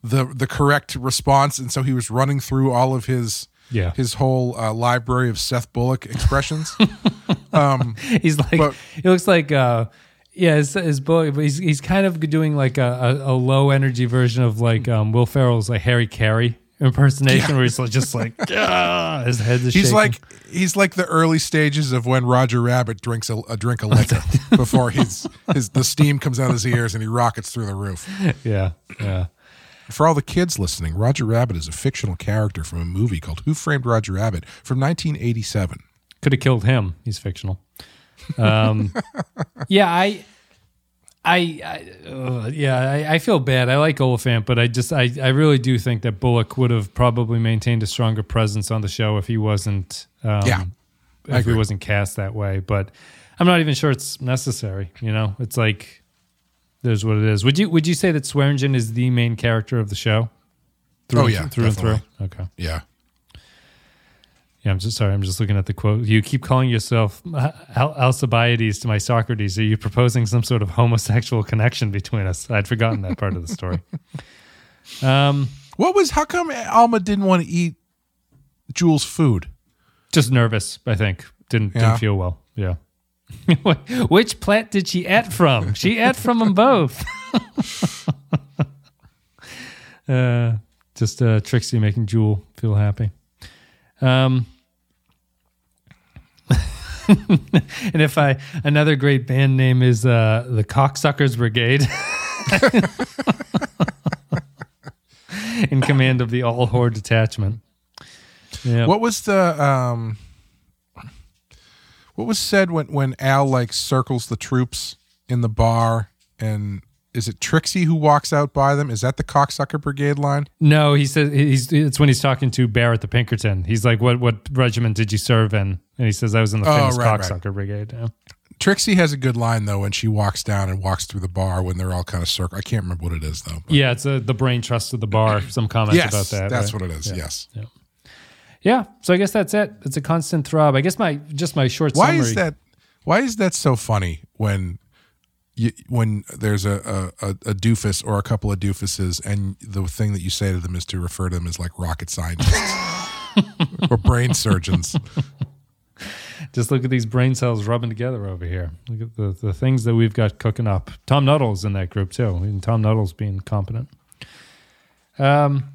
the the correct response and so he was running through all of his Yeah. his whole uh, library of Seth Bullock expressions. um He's like but- he looks like uh yeah his, his book he's he's kind of doing like a, a, a low energy version of like um Will Ferrell's like Harry Carey impersonation Yeah. where he's just like ah, his head is he's shaking. like he's like the early stages of when Roger Rabbit drinks a, a drink of liquor before his his the steam comes out of his ears and he rockets through the roof. yeah yeah For all the kids listening, Roger Rabbit is a fictional character from a movie called Who Framed Roger Rabbit from 1987. could have killed him. He's fictional. Um, yeah, I, I, I uh, yeah, I, I feel bad. I like Oliphant, but I just, I, I really do think that Bullock would have probably maintained a stronger presence on the show if he wasn't, um, Yeah, if he wasn't cast that way. But I'm not even sure it's necessary. You know, it's like there's what it is. Would you, would you say that Swearengen is the main character of the show? Oh, and- yeah, through and through. Okay. Yeah. Yeah, I'm just sorry. I'm just looking at the quote. You keep calling yourself Al- Alcibiades to my Socrates. Are you proposing some sort of homosexual connection between us? I'd forgotten that part of the story. Um, What was how come Alma didn't want to eat Jewel's food? just nervous. I think didn't Yeah. didn't feel well. Yeah. Which plant did she eat from? She ate from them both. uh, just uh, Trixie making Jewel feel happy. Um, and if I another great band name is uh, the Cocksuckers Brigade, in command of the All Horde Detachment. Yeah. What was the um What was said when when Al like circles the troops in the bar and is it Trixie who walks out by them? Is that the cocksucker brigade line? No, he says he's. It's when he's talking to Barrett the Pinkerton. He's like, "What what regiment did you serve in?" And he says, "I was in the Oh, famous right, right. cocksucker brigade." Yeah. Trixie has a good line though when she walks down and walks through the bar when they're all kind of circle. I can't remember what it is though. Yeah, it's uh the brain trust of the bar. Some comments Yes, about that. that's right? what it is, Yeah. yes. Yeah. Yeah. So I guess that's it. It's a constant throb. I guess my just my short Why summary. is that? Why is that so funny when you when there's a, a, a, doofus or a couple of doofuses and the thing that you say to them is to refer to them as like rocket scientists or brain surgeons? Just look at these brain cells rubbing together over here. Look at the, the things that we've got cooking up. Tom Nuttall's in that group too. And Tom Nuttall's being competent. Um,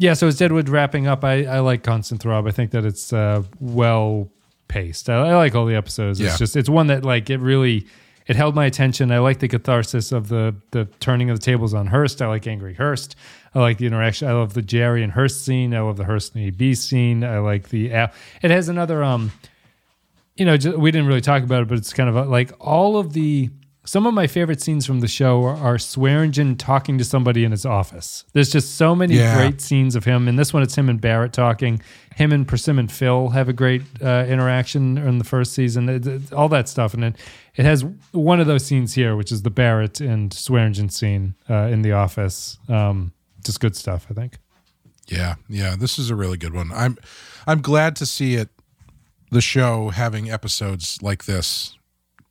yeah. So as Deadwood wrapping up, I, I like Constant Throb. I think that it's uh, well paced. I, I like all the episodes. It's Yeah. just it's one that like it really it held my attention. I like the catharsis of the the turning of the tables on Hearst. I like Angry Hearst. I like the interaction. I love the Jarry and Hearst scene. I love the Hearst and AB scene. I like the. Al- It has another um you know, ju- we didn't really talk about it, but it's kind of uh, like all of the some of my favorite scenes from the show are, are Swearengen talking to somebody in his office. There's just so many Yeah. great scenes of him. In this one, it's him and Barrett talking. Him and Persimmon Phil have a great uh, interaction in the first season. It- it- all that stuff, and it it has one of those scenes here, which is the Barrett and Swearengen scene uh, in the office. Um, just good stuff, I think. Yeah, yeah, this is a really good one. I'm I'm glad to see it the show having episodes like this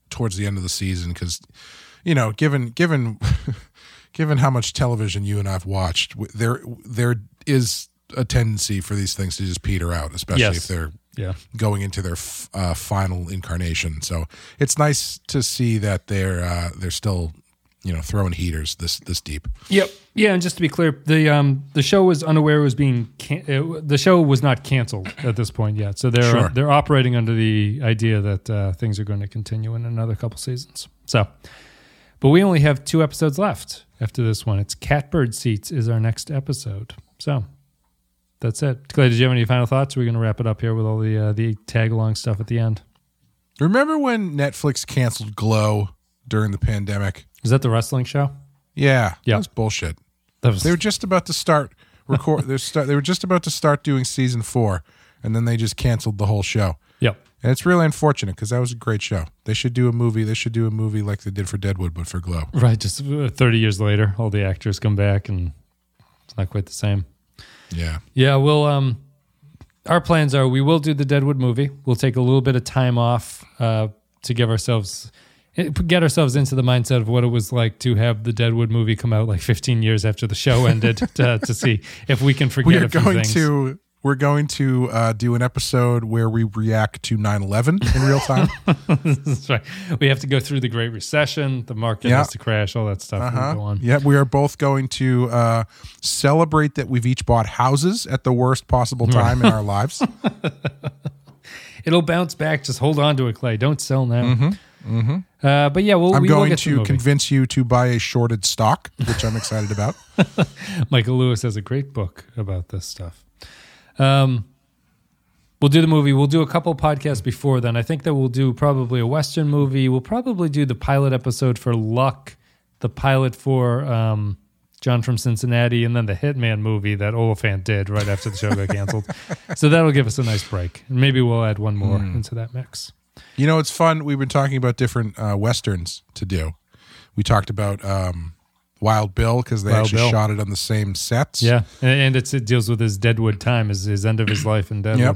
towards the end of the season cuz you know, given given given how much television you and I've watched, there there is a tendency for these things to just peter out, especially Yes. if they're Yeah. going into their f- uh, final incarnation. So it's nice to see that they're uh, they're still you know throwing heaters this this deep. Yep. Yeah, and just to be clear, the um the show was unaware it was being can- it, the show was not canceled at this point yet. So they're Sure. they're operating under the idea that uh, things are going to continue in another couple seasons. So, but we only have two episodes left after this one. It's Catbird Seats is our next episode. So that's it. Clay, did you have any final thoughts? We're going to wrap it up here with all the uh, the tag along stuff at the end. Remember when Netflix canceled Glow during the pandemic? Is that the wrestling show? Yeah, Yeah. that was bullshit. That was They were just about to start record. they start. They were just about to start doing season four, and then they just canceled the whole show. Yep. And it's really unfortunate because that was a great show. They should do a movie. They should do a movie like they did for Deadwood, but for Glow. Right, just uh, 30 years later, all the actors come back and it's not quite the same. Yeah. Yeah, we'll um our plans are we will do the Deadwood movie. We'll take a little bit of time off uh to give ourselves get ourselves into the mindset of what it was like to have the Deadwood movie come out like 15 years after the show ended to, to see if we can forget We few going things. to. We're going to uh, do an episode where we react to 9-11 in real time. That's right. We have to go through the Great Recession, the market Yeah. has to crash, all that stuff. Uh-huh. on. Yeah, we are both going to uh, celebrate that we've each bought houses at the worst possible time in our lives. It'll bounce back. Just hold on to it, Clay. Don't sell now. Mm-hmm. Uh, but yeah, we'll, I'm we going to convince you to buy a shorted stock, which I'm excited about. Michael Lewis has a great book about this stuff. Um, we'll do the movie. We'll do a couple podcasts before then. I think that we'll do probably a Western movie. We'll probably do the pilot episode for Luck, the pilot for um, John from Cincinnati, and then the Hitman movie that Olyphant did right after the show got canceled. so that'll give us a nice break. And maybe we'll add one more Mm. into that mix. You know, it's fun. We've been talking about different uh, westerns to do. We talked about um, Wild Bill because they Wild actually Bill. shot it on the same sets. Yeah, and, it deals with his Deadwood time, his, his end of his life in Deadwood. Yep.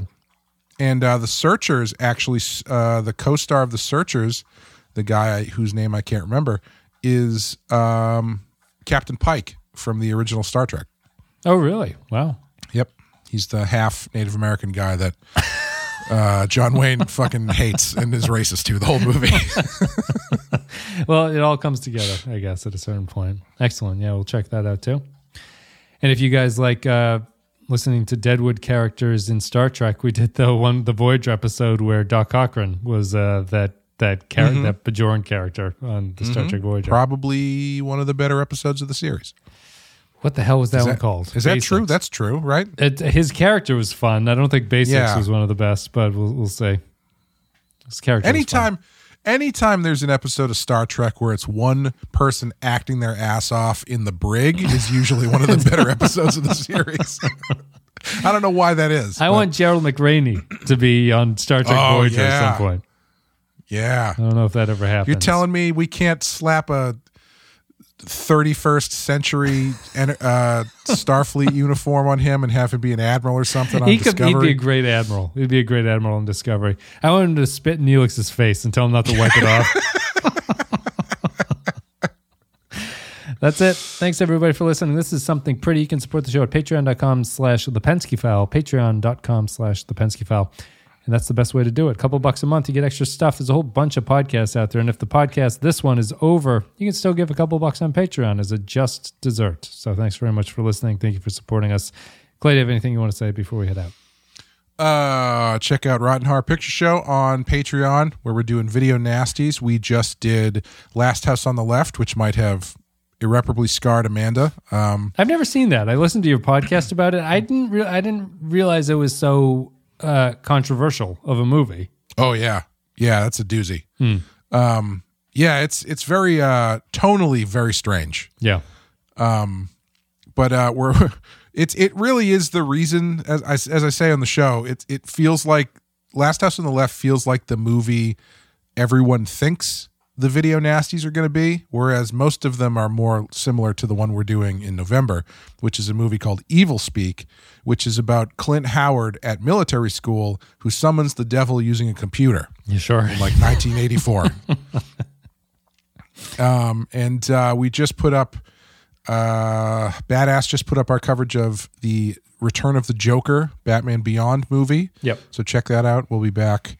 And uh, the Searchers actually, uh, the co-star of the Searchers, the guy whose name I can't remember, is um, Captain Pike from the original Star Trek. Oh, really? Wow. Yep, he's the half Native American guy that uh, John Wayne fucking hates and is racist to the whole movie. well, it all comes together, I guess, at a certain point. Excellent. Yeah, we'll check that out too. And if you guys like uh, listening to Deadwood characters in Star Trek, we did the one the Voyager episode where Doc Cochran was uh, that that char- Mhm. that Bajoran character on the Star Mhm. Trek Voyager. Probably one of the better episodes of the series. What the hell was that, Is one that- called? is that true? That's true, right? It, his character was fun. I don't think Basics Yeah. was one of the best, but we'll, we'll see. His character. was fun. Anytime, anytime there's an episode of Star Trek where it's one person acting their ass off in the brig is usually one of the better episodes of the series. I don't know why that is. I but- want Gerald McRaney to be on Star Trek Oh, Voyager at some point. Yeah. I don't know if that ever happens. You're telling me we can't slap a 31st century uh, Starfleet uniform on him and have him be an admiral or something on he could he'd be a great admiral. He'd be a great admiral on Discovery. I want him to spit in Neelix's face and tell him not to wipe it off. That's it. Thanks everybody for listening. This is something pretty. You can support the show at patreon.com slash the Penske file, patreon.com slash the Penske file. And that's the best way to do it. A couple bucks a month, you get extra stuff. There's a whole bunch of podcasts out there. And if the podcast, this one, is over, you can still give a couple bucks on Patreon as a just dessert. So thanks very much for listening. Thank you for supporting us. Clay, do you have anything you want to say before we head out? Uh, check out Rotten Horror Picture Show on Patreon, where we're doing video nasties. We just did Last House on the Left, which might have irreparably scarred Amanda. Um, I've never seen that. I listened to your podcast about it. I didn't. Re- I didn't realize it was so uh, controversial of a movie. oh yeah, yeah, that's a doozy. Hmm. Um, yeah, it's it's very uh, tonally very strange. Yeah. Um, but uh, we're it's it really is the reason as I, as I say on the show. It it feels like Last House on the Left feels like the movie everyone thinks the video nasties are going to be, whereas most of them are more similar to the one we're doing in November, which is a movie called Evilspeak, which is about Clint Howard at military school who summons the devil using a computer. You sure? In like 1984. um, and uh, we just put up, uh, Badass just put up our coverage of the Return of the Joker, Batman Beyond movie. Yep. So check that out. We'll be back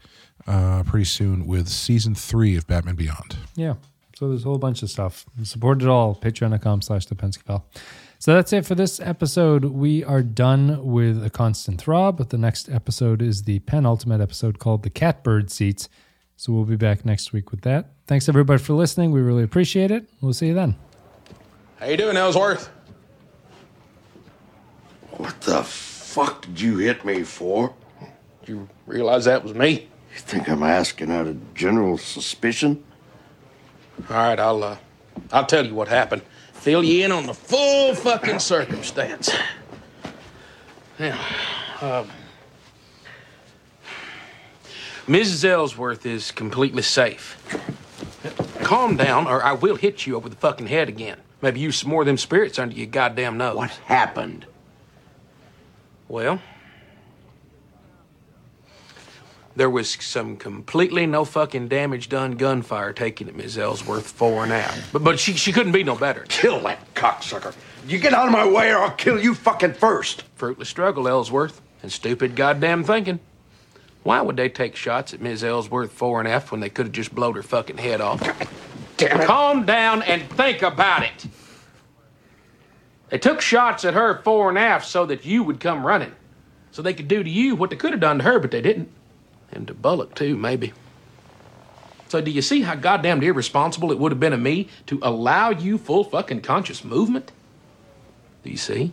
uh, pretty soon with season three of Batman Beyond. Yeah. So there's a whole bunch of stuff. Support it all. Patreon.com slash the Penske file. So that's it for this episode. We are done with a constant throb, but the next episode is the penultimate episode called the Catbird Seats. So we'll be back next week with that. Thanks everybody for listening. We really appreciate it. We'll see you then. How you doing, Ellsworth? What the fuck did you hit me for? You realize that was me? You think I'm asking out of general suspicion? All right, I'll uh, I'll tell you what happened. Fill you in on the full fucking circumstance. Now, um, Mrs. Ellsworth is completely safe. Calm down, or I will hit you over the fucking head again. Maybe use some more of them spirits under your goddamn nose. What happened? Well, there was some completely no fucking damage done gunfire taken at Miss Ellsworth fore and aft. But but she she couldn't be no better. Kill that cocksucker. You get out of my way or I'll kill you fucking first. Fruitless struggle, Ellsworth, and stupid goddamn thinking. Why would they take shots at Miss Ellsworth fore and aft when they could have just blowed her fucking head off? damn it. Calm down and think about it. They took shots at her fore and aft so that you would come running. So they could do to you what they could have done to her, but they didn't. And to Bullock, too, maybe. So do you see how goddamn irresponsible it would have been of me to allow you full fucking conscious movement? Do you see?